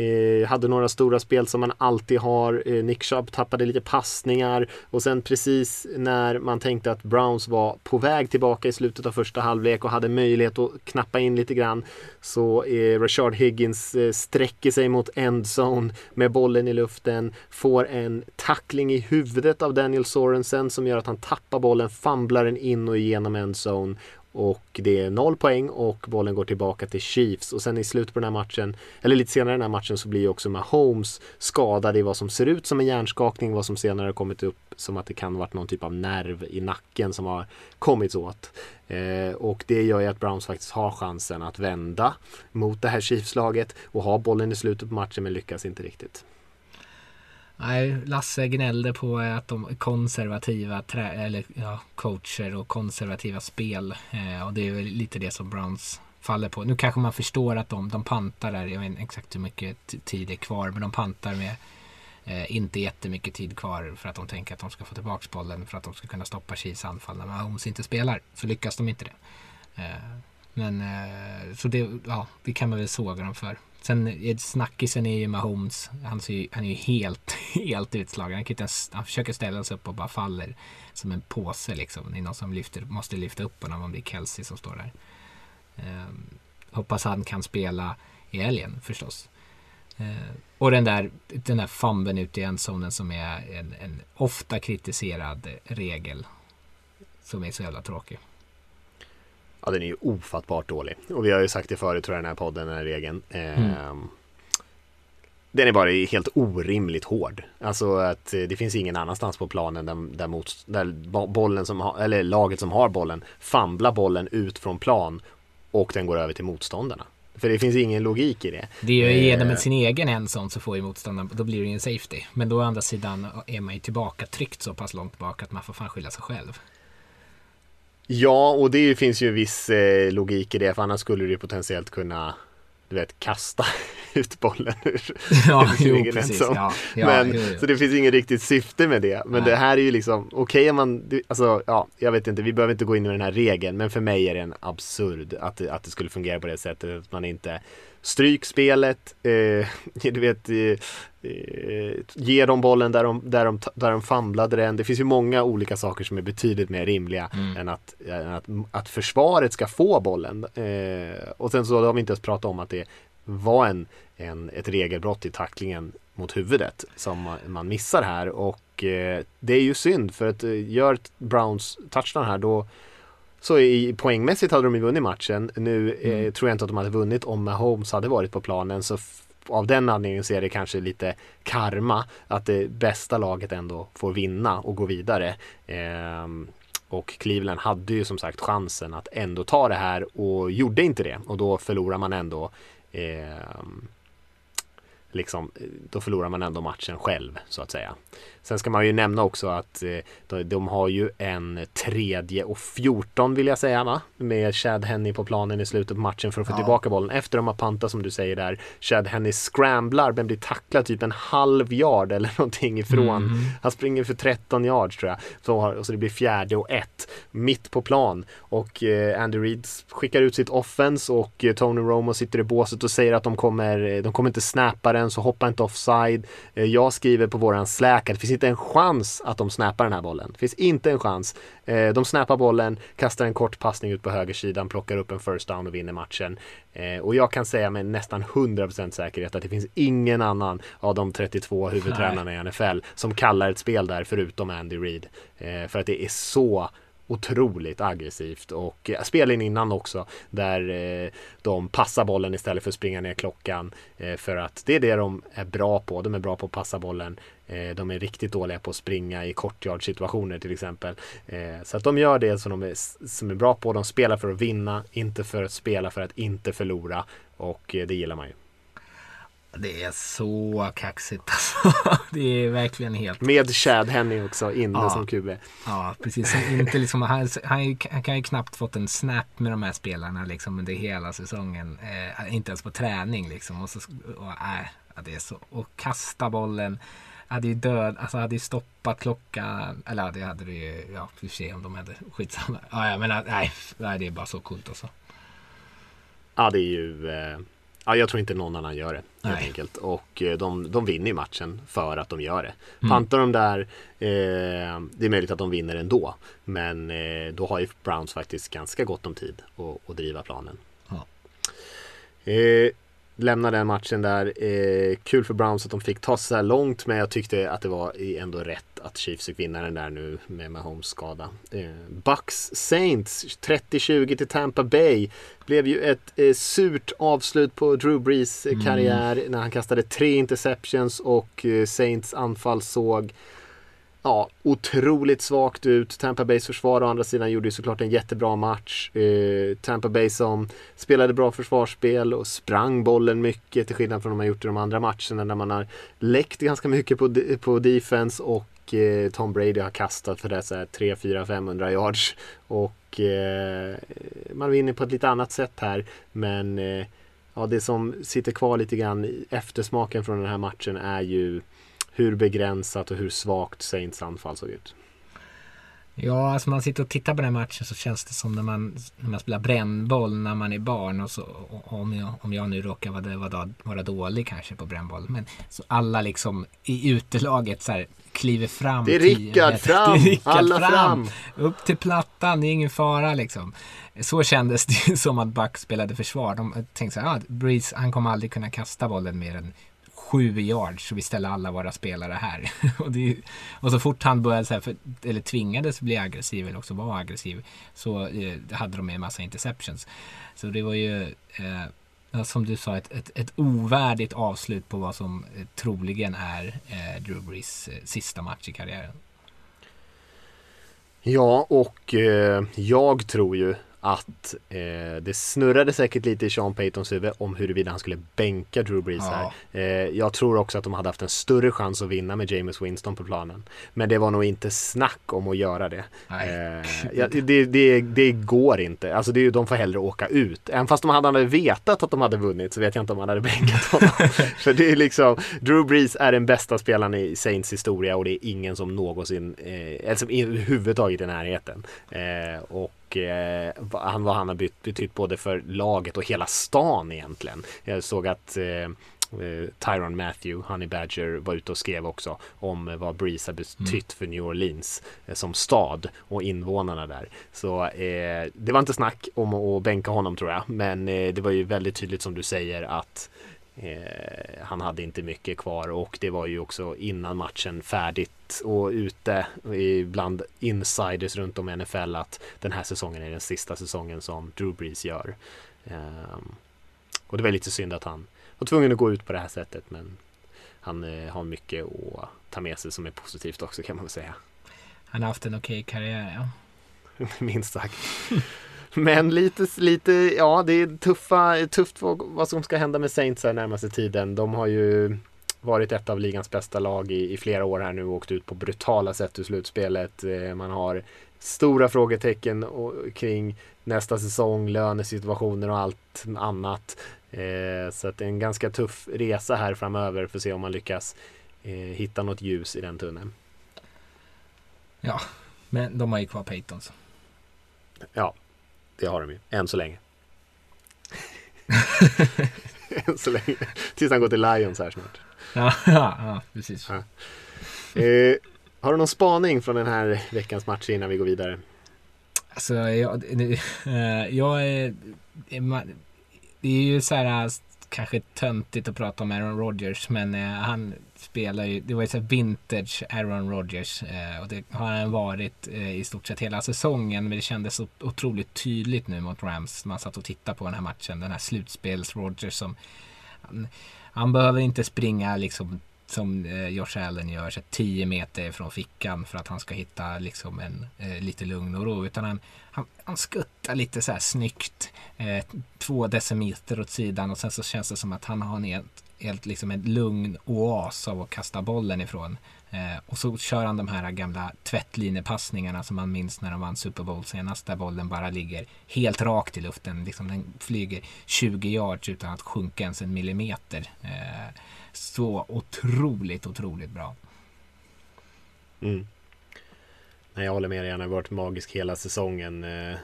eh, hade några stora spel som man alltid har. Eh, Nick Chubb tappade lite passningar och sen precis när man tänkte att Browns var på väg tillbaka i slutet av första halvlek och hade möjlighet att knappa in lite grann så eh, Rashard Higgins eh, sträcker sig mot endzone med bollen i luften, får en tackling i huvudet av Daniel Sorensen som gör att han tappar bollen, famlar den in och igenom endzone och det är noll poäng och bollen går tillbaka till Chiefs. Och sen i slutet på den här matchen, eller lite senare i den här matchen så blir ju också Mahomes skadad i vad som ser ut som en hjärnskakning. Vad som senare har kommit upp som att det kan ha varit någon typ av nerv i nacken som har kommit åt. Eh, och det gör ju att Browns faktiskt har chansen att vända mot det här Chiefs-laget och ha bollen i slutet på matchen men lyckas inte riktigt. Nej, Lasse gnällde på att de är konservativa trä, eller, ja, coacher och konservativa spel. Eh, och det är väl lite det som Browns faller på. Nu kanske man förstår att de, de pantar där, jag vet inte exakt hur mycket tid det är kvar, men de pantar med eh, inte jättemycket tid kvar för att de tänker att de ska få tillbaka bollen för att de ska kunna stoppa Chiefs anfall när Mahomes inte spelar. Så lyckas de inte det. Eh, men eh, så det, ja, det kan man väl såga dem för. Sen snackisen är ju Mahomes. Han, ser ju, han är ju helt, helt utslagen. Han, kan inte ens, han försöker ställa sig upp och bara faller som en påse liksom. Det är någon som lyfter, måste lyfta upp honom om det är Kelsey som står där. Um, hoppas han kan spela i helgen förstås. Uh, och den där, den där famben ute i enzonen som är en, en ofta kritiserad regel. Som är så jävla tråkig. Ja, den är ju ofattbart dålig. Och vi har ju sagt det förut tror jag, den här podden, den här regeln. Mm. Ehm, den är bara helt orimligt hård. Alltså att eh, det finns ingen annanstans på planen där, där, mot, där bollen som har, eller laget som har bollen famlar bollen ut från plan och den går över till motståndarna. För det finns ingen logik i det. Det är ju genom uh, sin egen en sån så får ju motståndaren, då blir det ju en safety. Men då å andra sidan är man ju tillbaka tryckt så pass långt bak att man får fan skylla sig själv. Ja, och det finns ju viss eh, logik i det, för annars skulle du potentiellt kunna du vet, kasta ut bollen ur ja, jo, precis. Ja, ja, men, jo, jo. Så det finns inget riktigt syfte med det. Men Nej. det här är ju liksom, okej okay, man, alltså ja, jag vet inte, vi behöver inte gå in i den här regeln, men för mig är det en absurd att att det skulle fungera på det sättet, att man inte strykspelet, eh, du vet, eh, eh, ge dem bollen där de, där, de, där de famlade den. Det finns ju många olika saker som är betydligt mer rimliga mm. än, att, än att, att försvaret ska få bollen. Eh, och sen så har vi inte ens pratat om att det var en, en, ett regelbrott i tacklingen mot huvudet som man missar här och eh, det är ju synd för att eh, gör Browns touchdown här då så i, poängmässigt hade de ju vunnit matchen. Nu eh, mm. tror jag inte att de hade vunnit om Mahomes hade varit på planen. Så av den anledningen så är det kanske lite karma att det bästa laget ändå får vinna och gå vidare. Eh, och Cleveland hade ju som sagt chansen att ändå ta det här och gjorde inte det. Och då förlorar man ändå eh, liksom, då förlorar man ändå matchen själv så att säga. Sen ska man ju nämna också att eh, de har ju en tredje och 14 vill jag säga va? Med Chad Henney på planen i slutet på matchen för att få ja. tillbaka bollen efter de har pantat som du säger där. Chad Henney scramblar men blir tacklad typ en halv yard eller någonting ifrån. Mm. Han springer för 13 yards tror jag. Så, så det blir fjärde och ett mitt på plan. Och eh, Andy Reid skickar ut sitt offense och eh, Tony Romo sitter i båset och säger att de kommer, de kommer inte snappa den så hoppa inte offside. Eh, jag skriver på våran Slack att det finns inte en chans att de snappar den här bollen. Det finns inte en chans. Eh, de snappar bollen, kastar en kort passning ut på högersidan, plockar upp en first down och vinner matchen. Eh, och jag kan säga med nästan 100% säkerhet att det finns ingen annan av de 32 huvudtränarna i NFL som kallar ett spel där förutom Andy Reid. För att det är så otroligt aggressivt och eh, spel spelen innan också där eh, de passar bollen istället för att springa ner klockan eh, för att det är det de är bra på. De är bra på att passa bollen. De är riktigt dåliga på att springa i kortyard situationer till exempel. Så att de gör det som de är, som är bra på. De spelar för att vinna, inte för att spela för att inte förlora och det gillar man ju. Det är så kaxigt alltså. Det är verkligen helt... Med Chad Henney också inne Ja. som QB. Ja, precis. Inte liksom, han, han, han kan ju knappt fått en snap med de här spelarna liksom under hela säsongen. Eh, inte ens på träning liksom. Och så, och, äh, det är så. Och kasta bollen. Hade ju död, alltså hade ju stoppat klockan. Eller det hade det ju, ja, vi får se om de hade skitsamma. Ja, jag menar, nej, nej, det är bara så coolt alltså. Ja, det är ju... Eh, ja, jag tror inte någon annan gör det. Helt Nej. enkelt. Och eh, de, de vinner matchen för att de gör det. Mm. Pantar de där, eh, det är möjligt att de vinner ändå. Men eh, då har ju Browns faktiskt ganska gott om tid att, att driva planen. Ja. Eh, lämna den matchen där. Eh, kul för Browns att de fick ta sig så här långt men jag tyckte att det var ändå rätt att Chiefs fick vinna den där nu med Mahomes skada. Eh, Bucks Saints 30-20 till Tampa Bay. Blev ju ett eh, surt avslut på Drew Brees eh, karriär när han kastade tre interceptions och eh, Saints anfall såg Ja, otroligt svagt ut. Tampa Bays försvar å andra sidan gjorde ju såklart en jättebra match. Eh, Tampa Bay som spelade bra försvarsspel och sprang bollen mycket till skillnad från de har gjort i de andra matcherna där man har läckt ganska mycket på, på defense och eh, Tom Brady har kastat för det så här 3, 4, 500 yards. Och eh, man vinner på ett lite annat sätt här. Men eh, ja, det som sitter kvar lite grann i eftersmaken från den här matchen är ju hur begränsat och hur svagt Saints anfall såg ut. Ja, alltså man sitter och tittar på den här matchen så känns det som när man, när man spelar brännboll när man är barn och så och om jag, om jag nu råkar vara, vara, vara dålig kanske på brännboll. Men så alla liksom i utelaget så här kliver fram. Det är Rickard, fram! Det är Rickard, Alla fram! Upp till plattan, det är ingen fara liksom. Så kändes det som att Buck spelade försvar. De tänkte så här, ah, Breeze, han kommer aldrig kunna kasta bollen mer än sju yards så vi ställer alla våra spelare här. och, det, och så fort han började, så här, för, eller tvingades bli aggressiv eller också var aggressiv så eh, hade de en massa interceptions. Så det var ju eh, som du sa ett, ett, ett ovärdigt avslut på vad som eh, troligen är eh, Drew Brees eh, sista match i karriären. Ja, och eh, jag tror ju att eh, det snurrade säkert lite i Sean Paytons huvud om huruvida han skulle bänka Drew Brees Ja. här. Eh, jag tror också att de hade haft en större chans att vinna med James Winston på planen. Men det var nog inte snack om att göra det. Eh, ja, det, det, det går inte. Alltså det, de får hellre åka ut. Även fast de hade hade vetat att de hade vunnit så vet jag inte om man hade bänkat honom. För det är liksom, Drew Brees är den bästa spelaren i Saints historia och det är ingen som någonsin, eh, eller som överhuvudtaget i närheten. Eh, och eh, va- han, vad han har bytt, betytt både för laget och hela stan egentligen. Jag såg att eh, eh, Tyron Matthew, Honey Badger, var ute och skrev också om vad Breeze har betytt för New Orleans eh, som stad och invånarna där. Så eh, det var inte snack om att bänka honom tror jag, men eh, det var ju väldigt tydligt som du säger att Eh, han hade inte mycket kvar och det var ju också innan matchen färdigt och ute bland insiders runt om i NFL att den här säsongen är den sista säsongen som Drew Brees gör. Ehm, och det var lite synd att han var tvungen att gå ut på det här sättet men han eh, har mycket att ta med sig som är positivt också kan man väl säga. Han har haft en okej karriär, ja. Minst sagt. Men lite, lite, ja det är tuffa, tufft vad, vad som ska hända med Saints här närmaste tiden. De har ju varit ett av ligans bästa lag i, i flera år här nu och åkt ut på brutala sätt ur slutspelet. Eh, Man har stora frågetecken och, kring nästa säsong, lönesituationer och allt annat. Eh, så att det är en ganska tuff resa här framöver för att se om man lyckas eh, hitta något ljus i den tunneln. Ja, men de har ju kvar Peyton. Så. Ja, det har de ju. Än så länge. Än så länge. Tills han går till Lions här snart. Ja, ja, ja, precis. Ja. Eh, har du någon spaning från den här veckans match innan vi går vidare? Alltså, jag, eh, jag är... Det är ju så här eh, kanske töntigt att prata om Aaron Rodgers, men eh, han spelar ju... Det var ju så här vintage Aaron Rodgers eh, och det har han varit eh, i stort sett hela säsongen, men det kändes så otroligt tydligt nu mot Rams. Man satt och tittade på den här matchen, den här slutspels-Rodgers som... Han, han behöver inte springa liksom som eh, Josh Allen gör, så 10 meter från fickan för att han ska hitta liksom en eh, lite lugn och ro. Utan han, han, han skuttar lite så här snyggt eh, två decimeter åt sidan och sen så känns det som att han har en helt, helt liksom en lugn oas av att kasta bollen ifrån. Eh, och så kör han de här gamla tvättlinepassningarna som man minns när de vann Super Bowl senast. Där bollen bara ligger helt rakt i luften. Liksom den flyger 20 yards utan att sjunka ens en millimeter. Eh, så otroligt, otroligt bra. Mm. Nej, jag håller med dig. Han har varit magisk hela säsongen. Eh,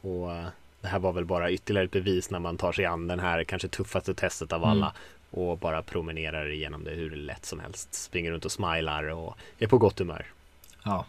och eh, det här var väl bara ytterligare ett bevis när man tar sig an den här kanske tuffaste testet av alla. Mm. Och bara promenerar igenom det hur lätt som helst. Springer runt och smilar och är på gott humör. Ja,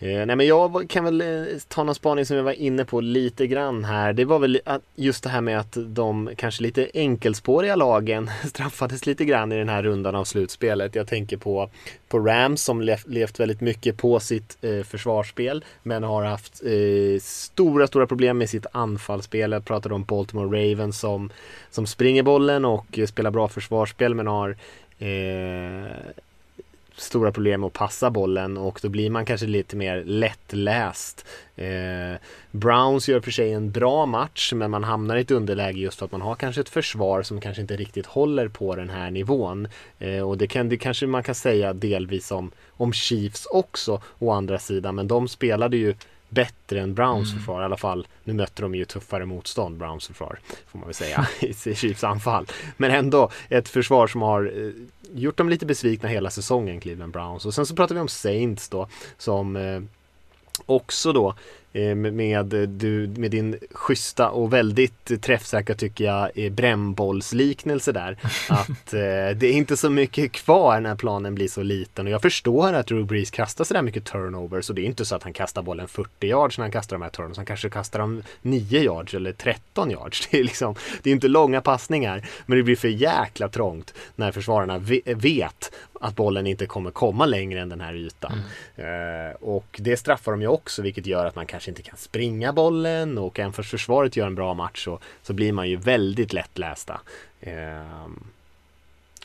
Eh, nej men jag kan väl eh, ta någon spaning som jag var inne på lite grann här. Det var väl just det här med att de kanske lite enkelspåriga lagen straffades lite grann i den här rundan av slutspelet. Jag tänker på, på Rams som levt väldigt mycket på sitt eh, försvarsspel men har haft eh, stora, stora problem med sitt anfallsspel. Jag pratade om Baltimore Ravens som, som springer bollen och eh, spelar bra försvarsspel men har eh, stora problem att passa bollen och då blir man kanske lite mer lättläst. Eh, Browns gör för sig en bra match men man hamnar i ett underläge just för att man har kanske ett försvar som kanske inte riktigt håller på den här nivån. Eh, och det, kan, det kanske man kan säga delvis om, om Chiefs också å andra sidan men de spelade ju bättre än Browns mm. försvar. I alla fall, nu mötte de ju tuffare motstånd, Browns försvar, får man väl säga, i Chiefs anfall. Men ändå ett försvar som har eh, gjort dem lite besvikna hela säsongen, Cleveland Browns. Och sen så pratar vi om Saints då, som eh, också då med, du, med din schyssta och väldigt träffsäkra tycker jag brännbollsliknelse där. Att eh, det är inte så mycket kvar när planen blir så liten och jag förstår att Drew Brees kastar sådär mycket turnovers så det är inte så att han kastar bollen 40 yards när han kastar de här turnovers. Han kanske kastar dem 9 yards eller 13 yards. Det är liksom, det är inte långa passningar men det blir för jäkla trångt när försvararna vet att bollen inte kommer komma längre än den här ytan. Mm. Eh, och det straffar de ju också vilket gör att man kanske inte kan springa bollen och även fast försvaret gör en bra match så, så blir man ju väldigt lättlästa. Eh,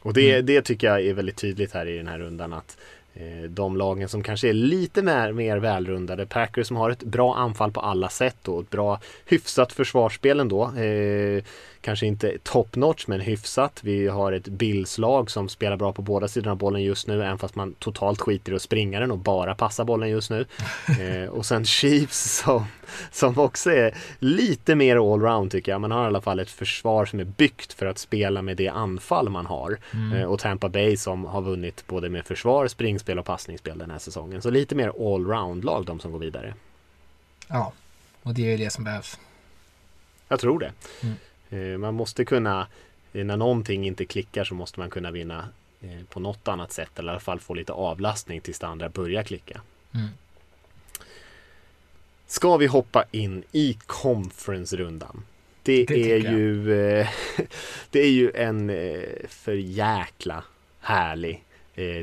och det, mm. det tycker jag är väldigt tydligt här i den här rundan att eh, de lagen som kanske är lite mer, mer välrundade, Packers som har ett bra anfall på alla sätt och ett bra hyfsat försvarsspel ändå. Eh, kanske inte top notch men hyfsat. Vi har ett Bills-lag som spelar bra på båda sidorna av bollen just nu även fast man totalt skiter i att springa den och bara passa bollen just nu. eh, och sen Chiefs som, som också är lite mer allround tycker jag. Man har i alla fall ett försvar som är byggt för att spela med det anfall man har. Mm. Eh, och Tampa Bay som har vunnit både med försvar, springspel och passningsspel den här säsongen. Så lite mer allround-lag de som går vidare. Ja, och det är det som behövs. Jag tror det. Mm. Eh, man måste kunna, eh, när någonting inte klickar så måste man kunna vinna eh, på något annat sätt eller i alla fall få lite avlastning tills det andra börjar klicka. Mm. Ska vi hoppa in i conference-rundan? Det, det är ju Det är ju en för jäkla härlig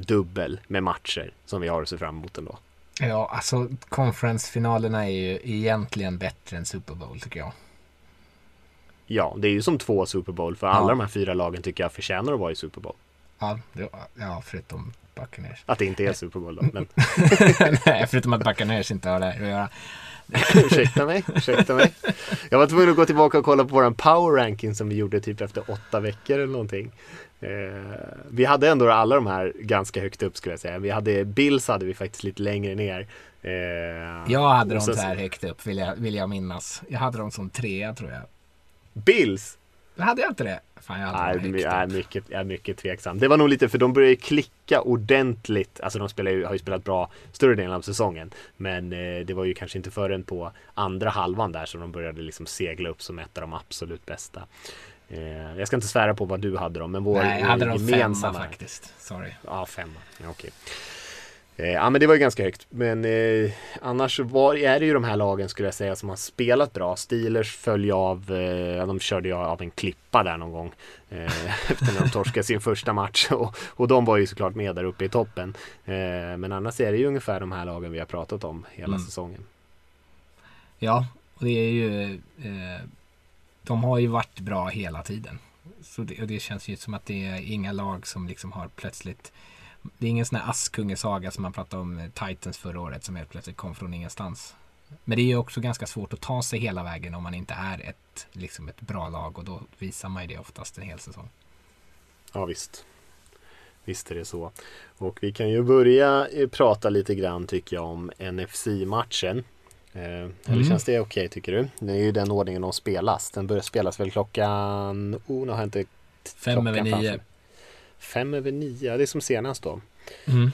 dubbel med matcher som vi har att se fram emot ändå. Ja, alltså conference-finalerna är ju egentligen bättre än Super Bowl tycker jag. Ja, det är ju som två Super Bowl för alla de här fyra lagen tycker jag förtjänar att vara i Super Bowl. Ja, det, ja förutom Buccaneers. Att det inte är Super Bowl då. Men... Nej, förutom att Buccaneers inte har det att göra. ursäkta mig, ursäkta mig. Jag var tvungen att gå tillbaka och kolla på våran power ranking som vi gjorde typ efter åtta veckor eller någonting. Eh, vi hade ändå alla de här ganska högt upp skulle jag säga. Vi hade Bills hade vi faktiskt lite längre ner. Eh, jag hade dem så här högt upp vill jag, vill jag minnas. Jag hade dem som trea tror jag. Bills? Hade jag inte det? Fan, jag, hade Nej, jag, är mycket, jag är mycket tveksam. Det var nog lite för de började klicka ordentligt. Alltså de spelar ju, har ju spelat bra större delen av säsongen. Men eh, det var ju kanske inte förrän på andra halvan där som de började liksom segla upp som ett av de absolut bästa. Eh, jag ska inte svära på vad du hade dem, men vår Nej, jag hade dem femma faktiskt. Sorry. Ja, femma. Ja, okej. Eh, ja men det var ju ganska högt. Men eh, annars var, är det ju de här lagen skulle jag säga som har spelat bra. Steelers följer av, eh, de körde ju av en klippa där någon gång. Eh, efter när de torskade sin första match. Och, och de var ju såklart med där uppe i toppen. Eh, men annars är det ju ungefär de här lagen vi har pratat om hela mm. säsongen. Ja, och det är ju eh, De har ju varit bra hela tiden. Så det, och det känns ju som att det är inga lag som liksom har plötsligt det är ingen sån här Askungesaga som man pratade om eh, Titans förra året som helt plötsligt kom från ingenstans. Men det är ju också ganska svårt att ta sig hela vägen om man inte är ett, liksom ett bra lag och då visar man ju det oftast en hel säsong. Ja visst. Visst är det så. Och vi kan ju börja eh, prata lite grann tycker jag om NFC-matchen. Eh, Eller Mm. känns det okej tycker du? Det är ju den ordningen de spelas. Den börjar spelas väl klockan... Oh, nu har jag inte Fem över nio. Fem över nio, ja det är som senast då. Mm.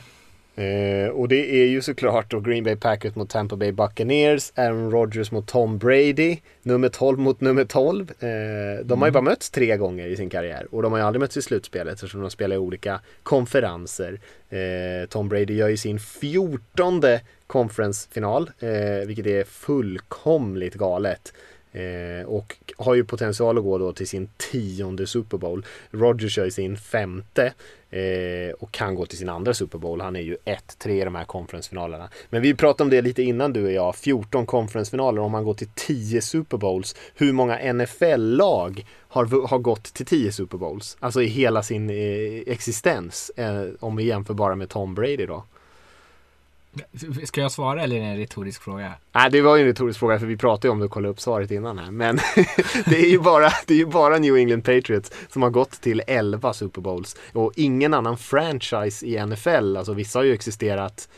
Eh, och det är ju såklart då Green Bay Packers mot Tampa Bay Buccaneers, Aaron Rodgers mot Tom Brady, nummer 12 mot nummer 12. Eh, de har ju bara mötts tre gånger i sin karriär och de har ju aldrig mötts i slutspelet eftersom de spelar i olika konferenser. Eh, Tom Brady gör ju sin fjortonde conference-final, eh, vilket är fullkomligt galet. Eh, och har ju potential att gå då till sin tionde Super Bowl. Roger kör ju sin femte eh, och kan gå till sin andra Super Bowl. Han är ju 1-3 i de här konferensfinalerna. Men vi pratade om det lite innan du och jag. 14 konferensfinaler. om man går till 10 Super Bowls. Hur många NFL-lag har, har gått till 10 Super Bowls? Alltså i hela sin eh, existens. Eh, om vi jämför bara med Tom Brady då. Ska jag svara eller är det en retorisk fråga? Nej, det var ju en retorisk fråga för vi pratade ju om det och kollade upp svaret innan här. Men det är ju bara, det är ju bara New England Patriots som har gått till 11 Super Bowls. Och ingen annan franchise i NFL, alltså vissa har ju existerat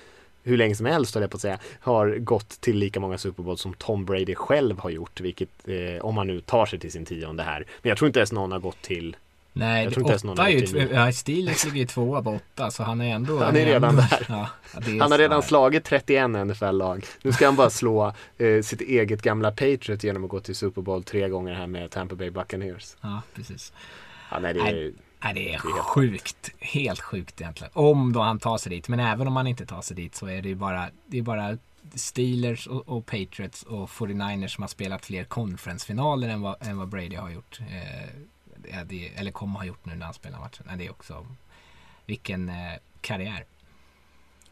hur länge som helst höll jag på att säga, har gått till lika många Super Bowls som Tom Brady själv har gjort. Vilket, eh, om han nu tar sig till sin tionde här. Men jag tror inte ens någon har gått till Nej, Jag tror inte ens någon är ju, ja, Steelers ligger ju tvåa på åtta så han är ändå Han är redan ändå, där. Ja, är Han har redan slagit 31 NFL-lag. Nu ska han bara slå eh, sitt eget gamla Patriot genom att gå till Super Bowl tre gånger här med Tampa Bay Buccaneers. Ja, precis. Ja, nej, det är, Nej. Det är sjukt. Helt sjukt egentligen. Om då han tar sig dit. Men även om han inte tar sig dit så är det ju bara, det är bara Steelers och, och Patriots och 49ers som har spelat fler conference-finaler än vad, än vad Brady har gjort. Eh, det, eller kommer ha gjort nu när han spelar matchen. Det är också vilken eh, karriär.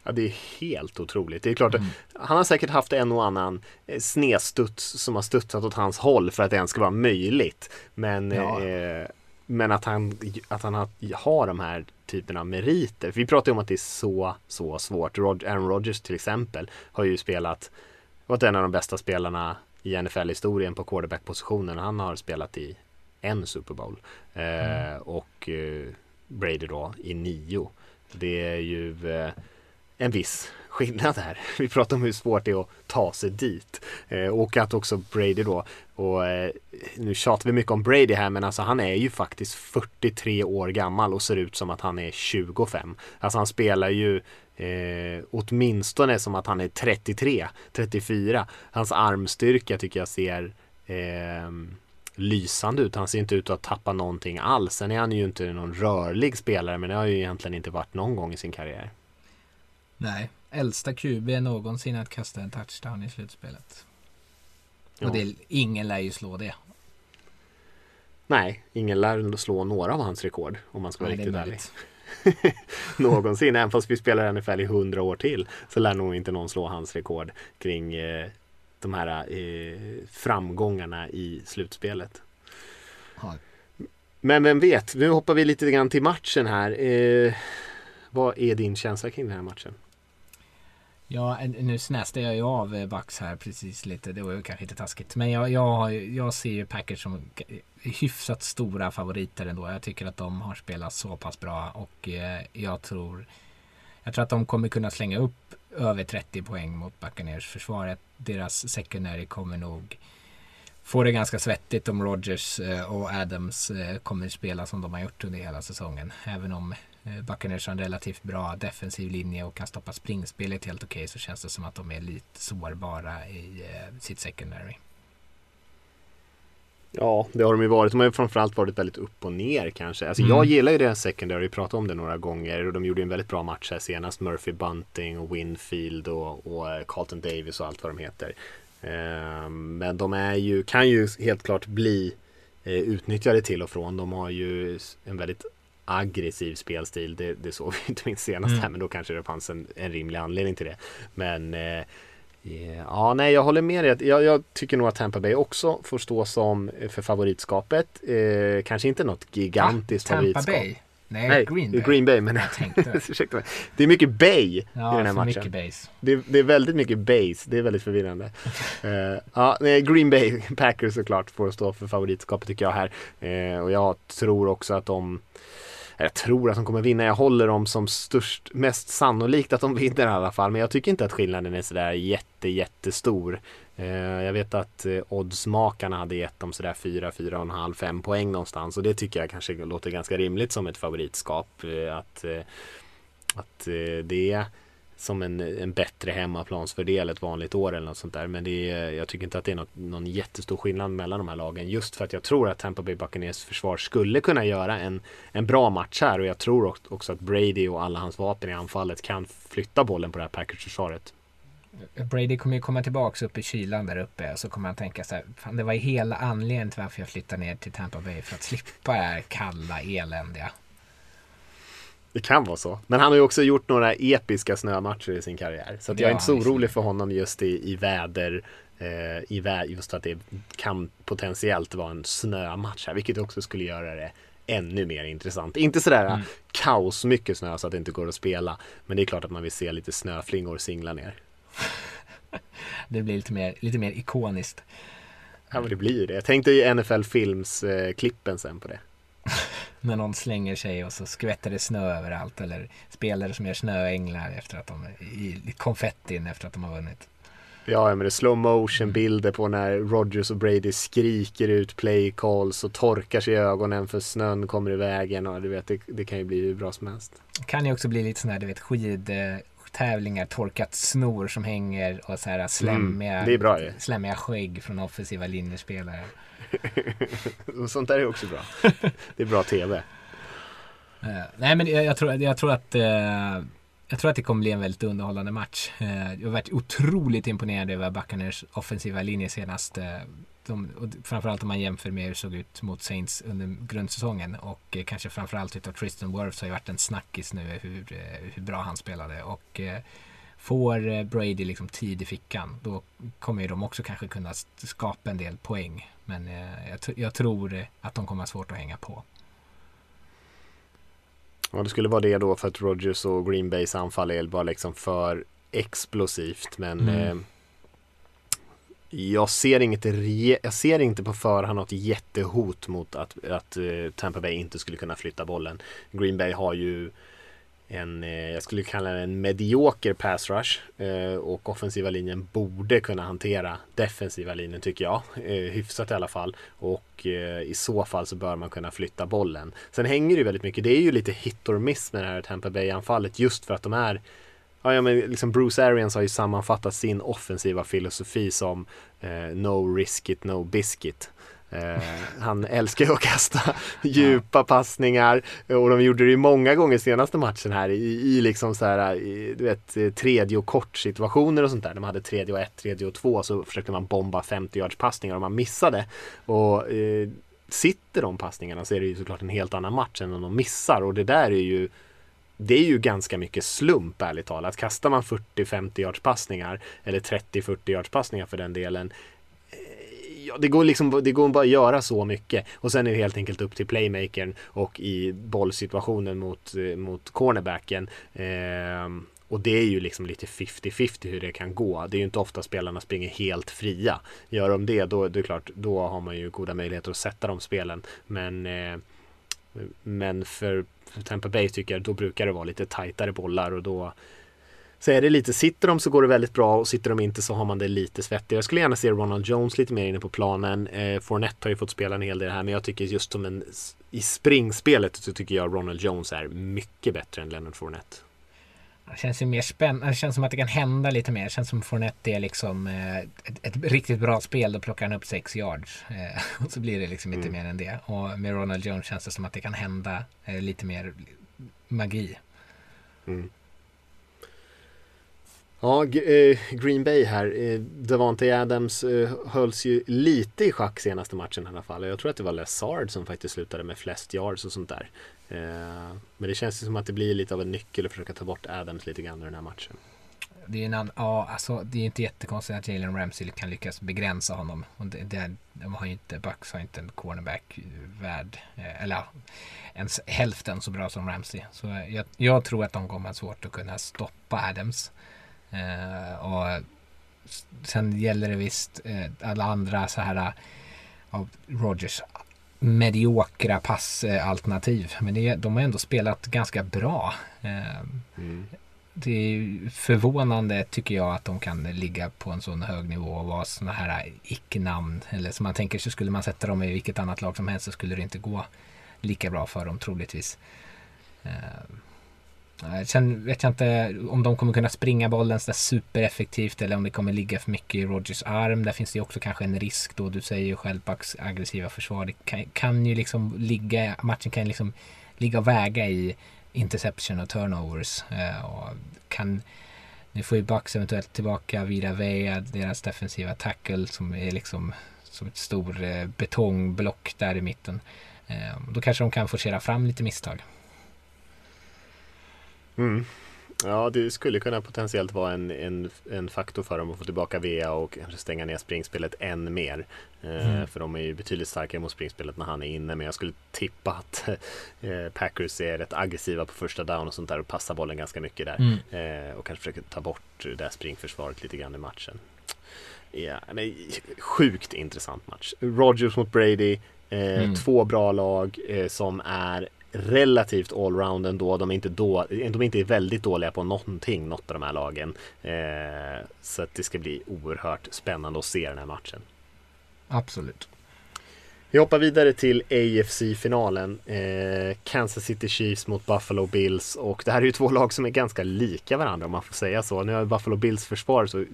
Ja, det är helt otroligt. Det är klart, Mm. han har säkert haft en och annan eh, snedstuds som har studsat åt hans håll för att det ens ska vara möjligt. Men, Ja. eh, men att han, att han har, har de här typen av meriter. För vi pratar ju om att det är så, så svårt. Rod, Aaron Rodgers till exempel har ju spelat, varit en av de bästa spelarna i NFL-historien på quarterback-positionen. Han har spelat i en Super Bowl. Eh, och eh, Brady då i nio. Det är ju eh, en viss skillnad här. Vi pratar om hur svårt det är att ta sig dit. Eh, och att också Brady då, och eh, nu tjatar vi mycket om Brady här men alltså han är ju faktiskt 43 år gammal och ser ut som att han är 25. Alltså han spelar ju eh, åtminstone som att han är 33, 34. Hans armstyrka tycker jag ser eh, lysande ut. Han ser inte ut att tappa någonting alls. Sen är han ju inte någon rörlig spelare men det har ju egentligen inte varit någon gång i sin karriär. Nej, äldsta QB någonsin att kasta en touchdown i slutspelet. Och det, ingen lär ju slå det. Nej, ingen lär slå några av hans rekord om man ska vara Nej, det är riktigt ärlig. Någonsin, även fast vi spelar NFL i hundra år till så lär nog inte någon slå hans rekord kring eh, de här eh, framgångarna i slutspelet. Ja. Men vem vet, nu hoppar vi lite grann till matchen här. Eh, vad är din känsla kring den här matchen? Ja, nu snäste jag ju av eh, Bucks här precis lite. Det var ju kanske inte taskigt. Men jag, jag, har jag ser ju Packers som hyfsat stora favoriter ändå. Jag tycker att de har spelat så pass bra och eh, jag tror jag tror att de kommer kunna slänga upp över 30 poäng mot Buccaneers försvaret. Deras secondary kommer nog få det ganska svettigt om Rogers eh, och Adams eh, kommer spela som de har gjort under hela säsongen. Även om eh, Buccaneers har en relativt bra defensiv linje och kan stoppa springspelet helt okej så känns det som att de är lite sårbara i sitt secondary. Ja, det har de ju varit. De har ju framförallt varit väldigt upp och ner kanske. Alltså Mm. jag gillar ju deras secondary, vi pratade om det några gånger och de gjorde en väldigt bra match här senast. Murphy Bunting och Winfield och, och eh, Carlton Davis och allt vad de heter. Ehm, Men de är ju, kan ju helt klart bli eh, utnyttjade till och från. De har ju en väldigt aggressiv spelstil. Det, det såg vi inte minst senast Mm. här men då kanske det fanns en, en rimlig anledning till det. Men eh, eh, Ja, nej, jag håller med dig. Jag, jag tycker nog att Tampa Bay också får stå som eh, för favoritskapet. Eh, kanske inte något gigantiskt Tampa favoritskap. Bay? Nej, Nej, Green Bay. Green Bay men Jag tänkte. Ursäkta mig. Det är mycket Bay i Ja, den här matchen. mycket base. Det är, det är väldigt mycket base, det är väldigt förvirrande. Eh, ja, nej, Green Bay Packers såklart får stå för favoritskapet tycker jag här. Eh, och jag tror också att de jag tror att de kommer vinna. Jag håller dem som störst, mest sannolikt att de vinner i alla fall. Men jag tycker inte att skillnaden är sådär jätte, jättestor. Eh, jag vet att eh, oddsmakarna hade gett dem sådär 4, 4,5, 5 poäng någonstans. Och det tycker jag kanske låter ganska rimligt som ett favoritskap. Eh, att, att det är som en, en bättre hemmaplansfördel ett vanligt år eller något sånt där. Men det är, jag tycker inte att det är något, någon jättestor skillnad mellan de här lagen. Just för att jag tror att Tampa Bay Buccaneers försvar skulle kunna göra en, en bra match här. Och jag tror också att Brady och alla hans vapen i anfallet kan flytta bollen på det här Packers-försvaret. Brady kommer ju komma tillbaks upp i kylan där uppe och så kommer han tänka så här, fan det var ju hela anledningen till varför jag flyttade ner till Tampa Bay för att slippa det här kalla eländiga. Det kan vara så. Men han har ju också gjort några episka snömatcher i sin karriär. Så jag är inte så orolig för honom just i, i väder. Eh, i vä just att det kan potentiellt vara en snömatch här. Vilket också skulle göra det ännu mer intressant. Inte sådär mm. kaos mycket snö så att det inte går att spela. Men det är klart att man vill se lite snöflingor singla ner. det blir lite mer, lite mer ikoniskt. Ja men det blir det. Jag tänkte i NFL Films eh, sen på det. När någon slänger sig och så skvätter det snö överallt. Eller spelare som gör snöänglar efter att de, i konfettin efter att de har vunnit. Ja, men det är slow motion bilder på när Rogers och Brady skriker ut play calls och torkar sig i ögonen för snön kommer i vägen och du vet, det, det kan ju bli hur bra som helst. Det kan ju också bli lite sån här, du vet, skid, tävlingar, torkat snor som hänger och så här slämmiga, mm, det är bra, ja. slämmiga skägg från offensiva linjespelare. Sånt där är också bra. Det är bra tv. Uh, eh, nej men jag, jag, tror, jag tror att uh, jag tror att det kommer bli en väldigt underhållande match. Uh, jag har varit otroligt imponerad över Buccaneers offensiva linje senast. De, framförallt om man jämför med hur det såg ut mot Saints under grundsäsongen och kanske framförallt utav Tristan Wirfs har ju varit en snackis nu hur, hur bra han spelade och får Brady liksom tid i fickan då kommer ju de också kanske kunna skapa en del poäng. Men eh, jag, jag, tror att de kommer ha svårt att hänga på. Ja, det skulle vara det då för att Rogers och Green Bays anfall är bara liksom för explosivt. Men mm. eh, jag, ser inget, jag ser inte på förhand något jättehot mot att, att Tampa Bay inte skulle kunna flytta bollen. Green Bay har ju en, eh, jag skulle kalla det en medioker pass rush eh, och offensiva linjen borde kunna hantera defensiva linjen tycker jag. Eh, hyfsat i alla fall och i så fall så bör man kunna flytta bollen. Sen hänger det väldigt mycket, det är ju lite hit or miss med det här Tampa Bay-anfallet just för att de är Ja, men liksom Bruce Arians har ju sammanfattat sin offensiva filosofi som eh, No risk it, no biscuit. Eh, han älskar ju att kasta djupa passningar och de gjorde det ju många gånger senaste matchen här i, i liksom så här, i, du vet, tredje och kort situationer och sånt där. De hade tredje och ett, tredje och två så försökte man bomba 50 yards passningar och man missade. Och eh, sitter de passningarna så är det ju såklart en helt annan match än om de missar och det där är ju det är ju ganska mycket slump ärligt talat. Kastar man 40-50 yards passningar eller 30-40 yards passningar för den delen ja, det går liksom, det går bara att göra så mycket. Och sen är det helt enkelt upp till playmakern och i bollsituationen mot, eh, mot cornerbacken. Eh, och det är ju liksom lite 50-50 hur det kan gå. det är ju inte ofta spelarna springer helt fria. Gör de det, då, det är klart, då har man ju goda möjligheter att sätta de spelen. Men, eh, men för, för Tampa Bay tycker jag, då brukar det vara lite tajtare bollar och då så är det lite, sitter de så går det väldigt bra och sitter de inte så har man det lite svettigt. Jag skulle gärna se Ronald Jones lite mer inne på planen. Eh, Fournette har ju fått spela en hel del här men jag tycker just som en i springspelet så tycker jag Ronald Jones är mycket bättre än Leonard Fournette. Det känns ju mer spännande. Det känns som att det kan hända lite mer. Det känns som Fournette är liksom eh, ett, ett, riktigt bra spel. Då plockar han upp sex yards. Eh, och så blir det liksom inte mm. mer än det. Och med Ronald Jones känns det som att det kan hända eh, lite mer magi. Mm. Ja, eh, Green Bay här. Eh, Devante Adams eh, hölls ju lite i schack senaste matchen i alla fall. Jag tror att det var Lazard som faktiskt slutade med flest yards och sånt där. Men det känns som att det blir lite av en nyckel att försöka ta bort Adams lite grann i den här matchen. Det är, en, ja, alltså, det är inte jättekonstigt att Jalen Ramsey kan lyckas begränsa honom. Och det, det, de har ju inte, Bucks har inte en cornerback värd, eller ens hälften så bra som Ramsey. Så jag, jag tror att de kommer att ha svårt att kunna stoppa Adams. Eh, och sen gäller det visst eh, alla andra så här av Rogers mediokra passalternativ. Men det, de har ändå spelat ganska bra. Eh, Mm. Det är förvånande tycker jag att de kan ligga på en sån hög nivå och vara såna här icke-namn. Eller som man tänker sig skulle man sätta dem i vilket annat lag som helst så skulle det inte gå lika bra för dem troligtvis. Sen vet jag inte om de kommer kunna springa bollen sådär supereffektivt eller om det kommer ligga för mycket i Rogers arm. Där finns det ju också kanske en risk då. Du säger ju själv Bucks aggressiva försvar. Det kan, kan ju liksom ligga, matchen kan liksom ligga och väga i interception och turnovers. Eh, och kan, nu får ju Bucks eventuellt tillbaka Vida Veja, deras defensiva tackle som är liksom som ett stort eh, betongblock där i mitten. Eh, då kanske de kan forcera fram lite misstag. Mm. Ja, det skulle kunna potentiellt vara en, en, en faktor för dem att få tillbaka VA och kanske stänga ner springspelet än mer. Eh, Mm. För de är ju betydligt starkare mot springspelet när han är inne. Men jag skulle tippa att eh, Packers är rätt aggressiva på första down och sånt där och passar bollen ganska mycket där. Mm. Eh, och kanske försöker ta bort det där springförsvaret lite grann i matchen. Ja, men sjukt intressant match. Rogers mot Brady. Eh, Mm. Två bra lag eh, som är relativt allround ändå. De är, inte då, de är inte väldigt dåliga på någonting, något av de här lagen. Eh, så att det ska bli oerhört spännande att se den här matchen. Absolut. Vi hoppar vidare till AFC-finalen. Eh, Kansas City Chiefs mot Buffalo Bills. Och det här är ju två lag som är ganska lika varandra om man får säga så. Nu har Buffalo Bills försvar så eh,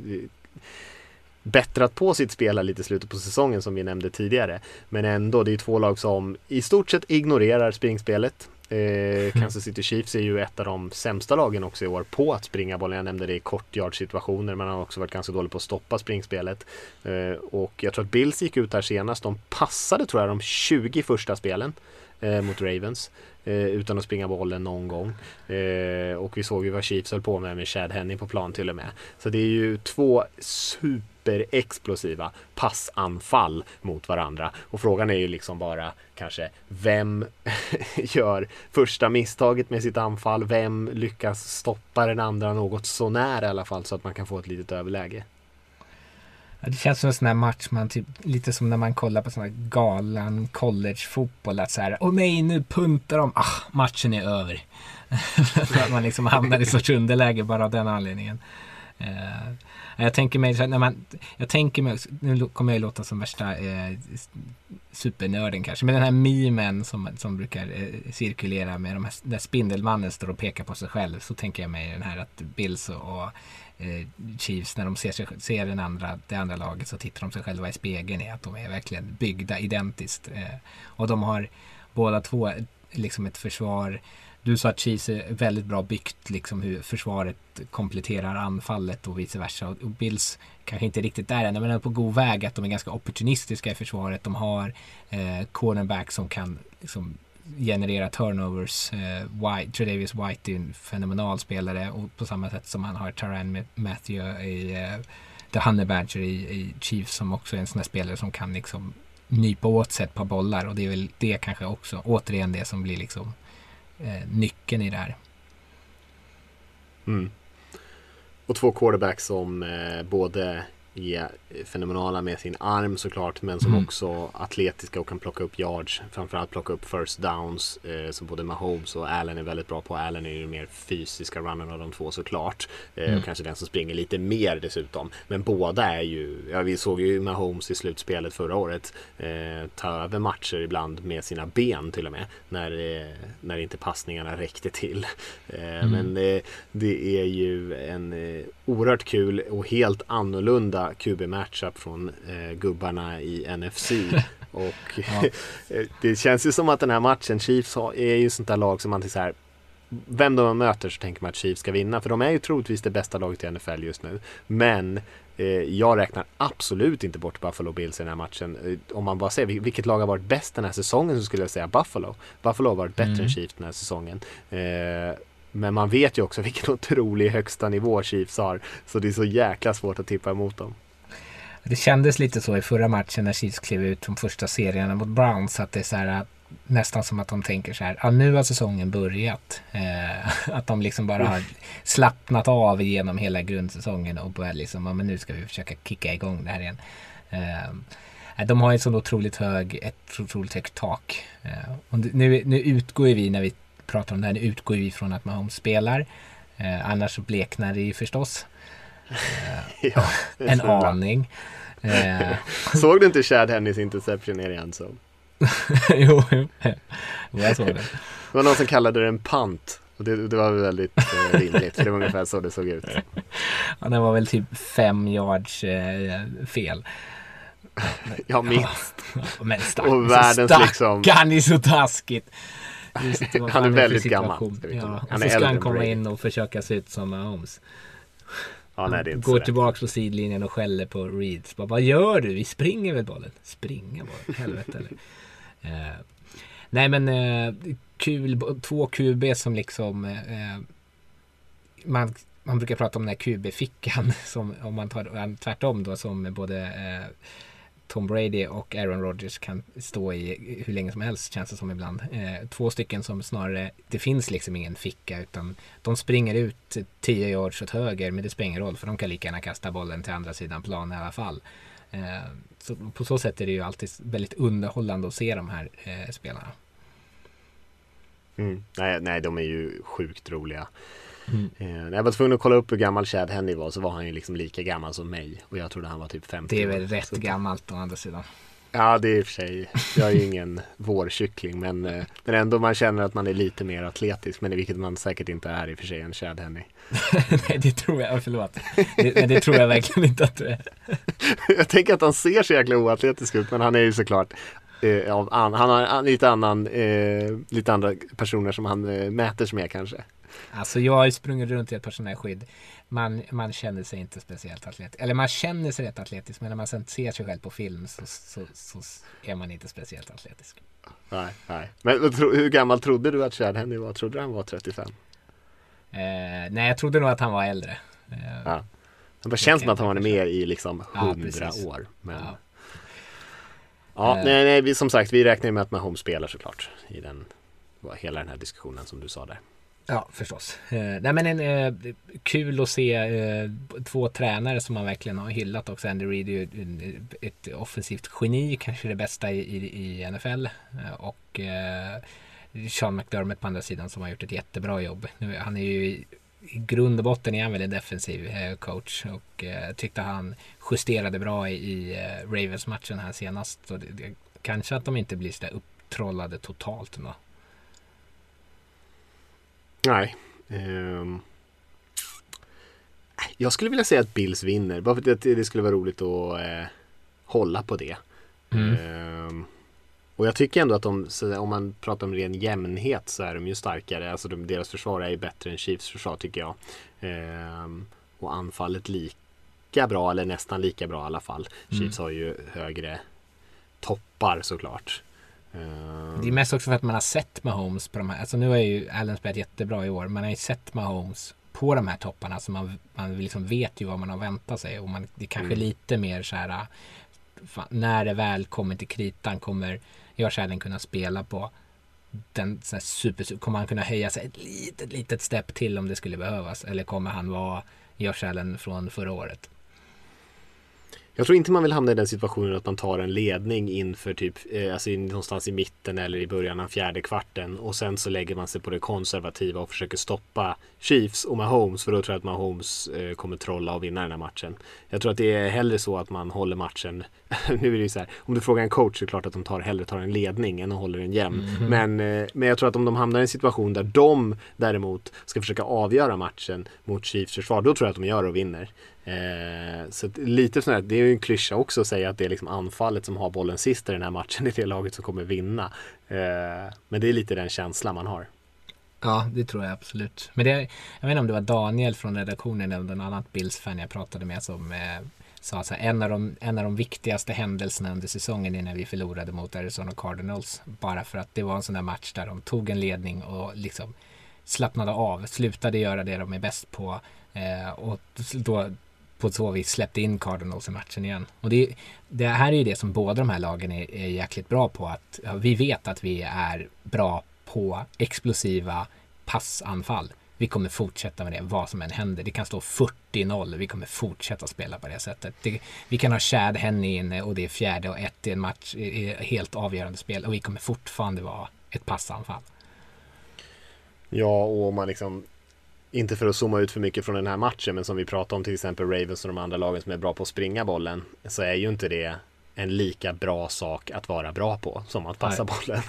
bättrat på sitt spel här lite i slutet på säsongen som vi nämnde tidigare. Men ändå, det är två lag som i stort sett ignorerar springspelet. Eh, Kansas City Chiefs är ju ett av de sämsta lagen också i år på att springa bollen. Jag nämnde det i kortyard-situationer. Man har också varit ganska dålig på att stoppa springspelet. Eh, och jag tror att Bills gick ut här senast. De passade tror jag de 20 första spelen eh, mot Ravens. Eh, utan att springa bollen någon gång. Eh, och vi såg ju vad Chiefs höll på med med Chad Henne på plan till och med. Så det är ju två superexplosiva passanfall mot varandra. Och frågan är ju liksom bara kanske vem gör första misstaget med sitt anfall? Vem lyckas stoppa den andra något sånär i alla fall så att man kan få ett litet överläge? Det känns som en sån här match man typ, lite som när man kollar på sån här galan collegefotboll. Att så här, åh nej nu puntar de, ah matchen är över. så att man liksom hamnar i sorts underläge bara av den anledningen. Eh, jag tänker mig, när man, jag tänker mig, nu kommer jag låta som värsta eh, supernörden kanske, men den här memen som, som brukar eh, cirkulera med de här, där Spindelmannen står och pekar på sig själv, så tänker jag mig den här att Bills och, och eh, Chiefs när de ser, sig, ser den andra, det andra laget så tittar de sig själva i spegeln i att de är verkligen byggda identiskt. Eh, och de har båda två liksom ett försvar. Du sa att Chiefs är väldigt bra byggt, liksom hur försvaret kompletterar anfallet och vice versa. Och Bills kanske inte riktigt där än, men är på god väg att de är ganska opportunistiska i försvaret. De har eh, cornerback som kan liksom, generera turnovers. Eh, White, Tredavious White är en fenomenal spelare och på samma sätt som han har Taran Matthew i eh, The Honey Badger i, i Chiefs som också är en sån här spelare som kan liksom nypa åt sig ett par bollar och det är väl det kanske också återigen det som blir liksom eh, nyckeln i det här. Mm. Och två quarterbacks som eh, både är fenomenala med sin arm såklart men som Mm. också atletiska och kan plocka upp yards. Framförallt plocka upp first downs eh, som både Mahomes och Allen är väldigt bra på. Allen är ju den mer fysiska runnern av de två såklart. Eh, Mm. Och kanske den som springer lite mer dessutom. Men båda är ju, ja vi såg ju Mahomes i slutspelet förra året eh, ta över matcher ibland med sina ben till och med. När, eh, när inte passningarna räckte till. Eh, Mm. Men eh, det är ju en eh, oerhört kul och helt annorlunda QB-matchup från eh, gubbarna i NFC. och eh, det känns ju som att den här matchen, Chiefs är ju sånt där lag som man så här vem de möter så tänker man att Chiefs ska vinna för de är ju troligtvis det bästa laget i NFL just nu. Men eh, jag räknar absolut inte bort Buffalo Bills i den här matchen. Eh, om man bara säger vil- vilket lag har varit bäst den här säsongen så skulle jag säga Buffalo. Buffalo har varit bättre Mm. än Chiefs den här säsongen. Eh, men man vet ju också vilken otrolig högsta nivå Chiefs har. Så det är så jäkla svårt att tippa emot dem. Det kändes lite så i förra matchen när Chiefs klev ut från första serierna mot Browns att det är så här nästan som att de tänker så här, ja nu har säsongen börjat. Eh, att de liksom bara har slappnat av genom hela grundsäsongen och börjar liksom, ja men nu ska vi försöka kicka igång det här igen. Eh, de har ju sån otroligt hög, ett otroligt högt tak. Eh, och nu, nu utgår vi när vi pratar om det här, nu utgår vi från att Mahomes spelar. Eh, annars så bleknar det ju förstås ja, en aning. Eh. Såg du inte Chad Hennys interception i endzone? jo, jo, jag såg det. Det var någon som kallade det en pant. Och det, det var väldigt eh, rimligt, för det var ungefär så det såg ut. Ja, den var väl typ fem yards eh, fel. Ja, minst. Ja, men stack, och världens stack, liksom... Han är så taskigt. Just, han är väldigt gammal. Ja, och så ska han komma in och försöka se ut som Mahomes. Ja, nej, det är inte Går tillbaka på sidlinjen och skäller på Reeds. Bara, vad gör du? Vi springer väl bollen? Springa bollen? Helvete eller? uh, nej men uh, kul, två QB som liksom uh, man, man brukar prata om den här QB-fickan som om man tar tvärtom då som både Tom Brady och Aaron Rodgers kan stå i hur länge som helst känns det som ibland. Eh, två stycken som snarare, det finns liksom ingen ficka utan de springer ut 10 yards åt höger men det spelar ingen roll för de kan lika gärna kasta bollen till andra sidan plan i alla fall. Eh, så på så sätt är det ju alltid väldigt underhållande att se de här eh, spelarna. Mm. Nej, nej, de är ju sjukt roliga. Mm. när jag var tvungen att kolla upp hur gammal Chad Henney var så var han ju liksom lika gammal som mig. Och jag trodde han var typ 50 Det är väl rätt så gammalt å andra sidan. Ja, det är i och för sig. Jag är ju ingen vårkyckling men, eh, men ändå man känner att man är lite mer atletisk. Men vilket man säkert inte är i och för sig en Chad Henney. Nej, det tror jag. Förlåt. Det, men det tror jag verkligen inte att du är. jag tänker att han ser så jäkla oatletisk ut men han är ju såklart eh, av an, han har lite annan, eh, lite andra personer som han eh, mäter sig med kanske. Alltså jag har ju sprungit runt i ett par sådana här skydd. Man, man känner sig inte speciellt atletisk. Eller man känner sig rätt atletisk men när man sen ser sig själv på film så, så, så är man inte speciellt atletisk. Nej, nej. Men hur gammal trodde du att Chad Henry var? Trodde du han var 35? Eh, nej, jag trodde nog att han var äldre. Eh, ja. Det bara känns som att han var med i liksom hundra ja, år. Men... Ja, ja eh. nej, nej, vi, som sagt, vi räknar med att Mahomes spelar såklart i den, hela den här diskussionen som du sa där. Ja, förstås. Eh, nej, men en, eh, kul att se eh, två tränare som man verkligen har hyllat också. Andy Reid är ju ett offensivt geni, kanske det bästa i, i, i NFL. Eh, och eh, Sean McDermott på andra sidan som har gjort ett jättebra jobb. Nu, han är ju i, i grund och botten är han väl en defensiv eh, coach och eh, tyckte han justerade bra i, i eh, Ravens-matchen här senast. Så det, det, kanske att de inte blir så där upptrollade totalt. Då. Nej. Um, jag skulle vilja säga att Bills vinner. Bara för att det skulle vara roligt att eh, hålla på det. Mm. Um, och jag tycker ändå att de, om man pratar om ren jämnhet så är de ju starkare. Alltså de, deras försvar är ju bättre än Chiefs försvar tycker jag. Um, och anfallet lika bra eller nästan lika bra i alla fall. Mm. Chiefs har ju högre toppar såklart. Det är mest också för att man har sett Mahomes på de här. Alltså nu har ju Allen spelat jättebra i år. Man har ju sett Mahomes på de här topparna. Så man, man liksom vet ju vad man har väntat sig. Och man, det är kanske mm. lite mer så här. Fan, när det väl kommer till kritan kommer Josh Allen kunna spela på den så här super, kommer han kunna höja sig ett litet, litet stepp till om det skulle behövas? Eller kommer han vara Josh Allen från förra året? Jag tror inte man vill hamna i den situationen att man tar en ledning inför typ, eh, alltså någonstans i mitten eller i början av fjärde kvarten och sen så lägger man sig på det konservativa och försöker stoppa Chiefs och Mahomes för då tror jag att Mahomes eh, kommer trolla och vinna den här matchen. Jag tror att det är hellre så att man håller matchen, nu är det ju så här, om du frågar en coach så är det klart att de tar, hellre tar en ledning än håller den jämn. Mm. Men, eh, men jag tror att om de hamnar i en situation där de däremot ska försöka avgöra matchen mot Chiefs försvar, då tror jag att de gör och vinner. Eh, så lite sådär, det är ju en klyscha också att säga att det är liksom anfallet som har bollen sist i den här matchen. Det är det laget som kommer vinna. Eh, men det är lite den känslan man har. Ja, det tror jag absolut. Men det, jag vet inte om det var Daniel från redaktionen eller någon annan Bills-fan jag pratade med som eh, sa så här, en av, de, en av de viktigaste händelserna under säsongen är när vi förlorade mot Arizona Cardinals. Bara för att det var en sån där match där de tog en ledning och liksom slappnade av, slutade göra det de är bäst på. Eh, och då på så vis släppte in Cardinals i matchen igen. Och det, det här är ju det som båda de här lagen är, är jäkligt bra på. Att ja, Vi vet att vi är bra på explosiva passanfall. vi kommer fortsätta med det vad som än händer. Det kan stå 40-0. Vi kommer fortsätta spela på det sättet. Det, vi kan ha Chad Henne inne och det är fjärde och ett i en match i helt avgörande spel och vi kommer fortfarande vara ett passanfall. Ja, och om man liksom inte för att zooma ut för mycket från den här matchen, men som vi pratade om till exempel Ravens och de andra lagen som är bra på att springa bollen, så är ju inte det en lika bra sak att vara bra på som att passa Nej. bollen.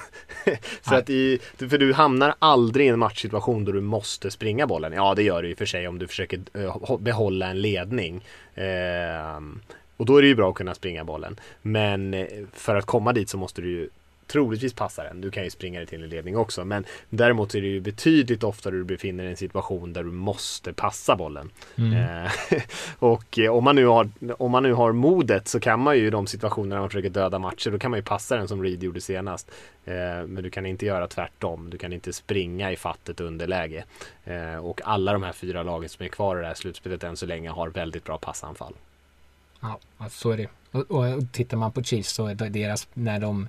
så att i, för du hamnar aldrig i en matchsituation då du måste springa bollen. Ja, det gör du i och för sig om du försöker eh, behålla en ledning. Eh, och då är det ju bra att kunna springa bollen. Men eh, för att komma dit så måste du ju troligtvis passar den. Du kan ju springa dig till en ledning också. Men däremot är det ju betydligt oftare du befinner dig i en situation där du måste passa bollen. Mm. Eh, och eh, om man, nu har, om man nu har modet så kan man ju i de situationerna man försöker döda matcher, då kan man ju passa den som Reed gjorde senast. Eh, men du kan inte göra tvärtom. Du kan inte springa i fattet underläge. Och alla de här fyra lagen som är kvar i det här slutspelet än så länge har väldigt bra passanfall. Ja, så är det. Och, och tittar man på Chiefs så är deras, när de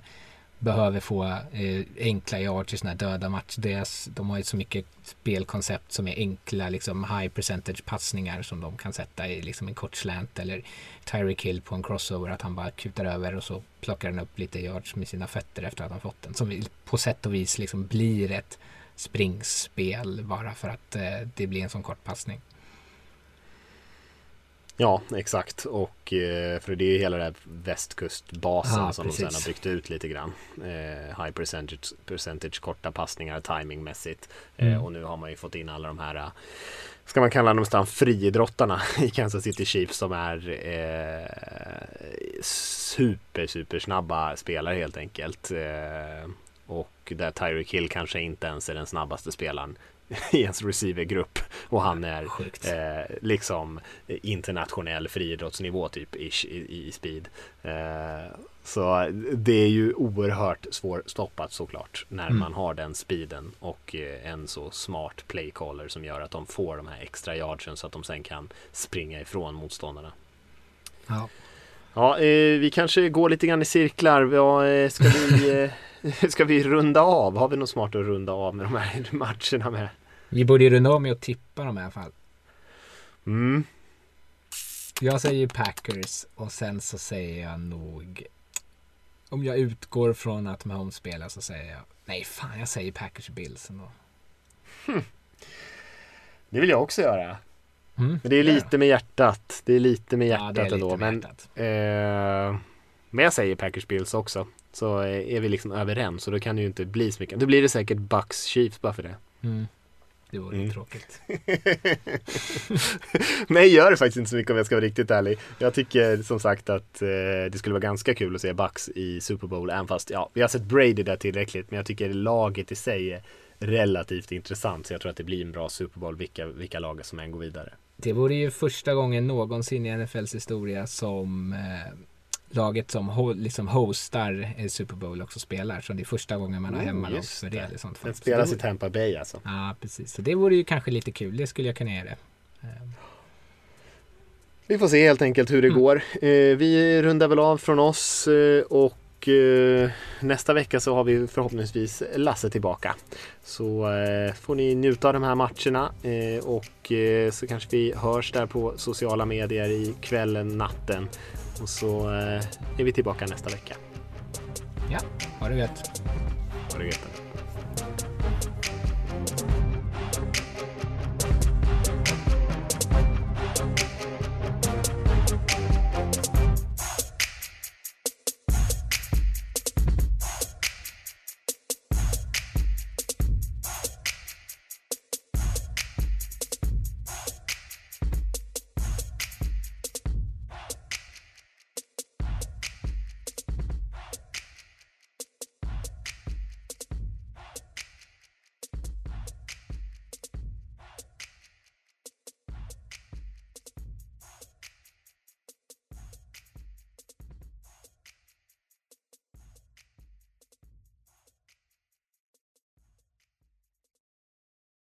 behöver få eh, enkla yards i sådana här döda matcher. Deras, de har ju så mycket spelkoncept som är enkla, liksom high percentage passningar som de kan sätta i liksom en kort slant eller Tyreek Hill på en crossover att han bara kutar över och så plockar han upp lite yards med sina fötter efter att han fått den. Som på sätt och vis liksom blir ett springspel bara för att eh, det blir en sån kort passning. Ja, exakt. Och eh, för det är hela den här västkustbasen ah, som precis. de sen har byggt ut lite grann. Eh, high percentage, percentage, korta passningar timingmässigt. Eh, mm. och nu har man ju fått in alla de här Ska man kalla dem nästan friidrottarna i Kansas City Chiefs som är eh, super, super snabba spelare helt enkelt. Eh, och där Tyreek Hill kanske inte ens är den snabbaste spelaren i ens receivergrupp och han är eh, liksom internationell friidrottsnivå typ ish, i, i speed. Eh, så det är ju oerhört svårstoppat såklart när mm. man har den speeden och eh, en så smart playcaller som gör att de får de här extra yardsen så att de sen kan springa ifrån motståndarna. Ja, ja eh, vi kanske går lite grann i cirklar. Ja, eh, ska vi Ska vi runda av? Har vi något smart att runda av med de här matcherna med? Vi borde runda av med att tippa dem i alla fall. Mm. Jag säger Packers och sen så säger jag nog om jag utgår från att Mahomes spelar så säger jag nej fan jag säger Packers Bills ändå. Hm. Det vill jag också göra. Mm, men det är lite med hjärtat. Det är lite med hjärtat ja, ändå. Men, eh, men jag säger Packers Bills också så är vi liksom överens och då kan det ju inte bli så mycket. Då blir det säkert Bucks Chiefs bara för det. Mm. Det vore mm. tråkigt. Nej, gör det faktiskt inte så mycket om jag ska vara riktigt ärlig. Jag tycker som sagt att eh, det skulle vara ganska kul att se Bucks i Super Bowl, även fast ja, vi har sett Brady där tillräckligt, men jag tycker laget i sig är relativt intressant, så jag tror att det blir en bra Super Bowl vilka, vilka lag som än går vidare. Det vore ju första gången någonsin i NFLs historia som eh, laget som liksom hostar Super Bowl också spelar. Så det är första gången man har oh, hemmalag I sånt fall. Den spelas i Tampa Bay alltså. Ja, precis. Så det vore ju kanske lite kul. Det skulle jag kunna göra. Vi får se helt enkelt hur det mm. går. Eh, vi rundar väl av från oss eh, Eh, nästa vecka så har vi förhoppningsvis Lasse tillbaka. Så eh, får ni njuta av de här matcherna eh, och så kanske vi hörs där på sociala medier i kvällen, natten. Och så är vi tillbaka nästa vecka. Ja, ha det gött. Ha det gött.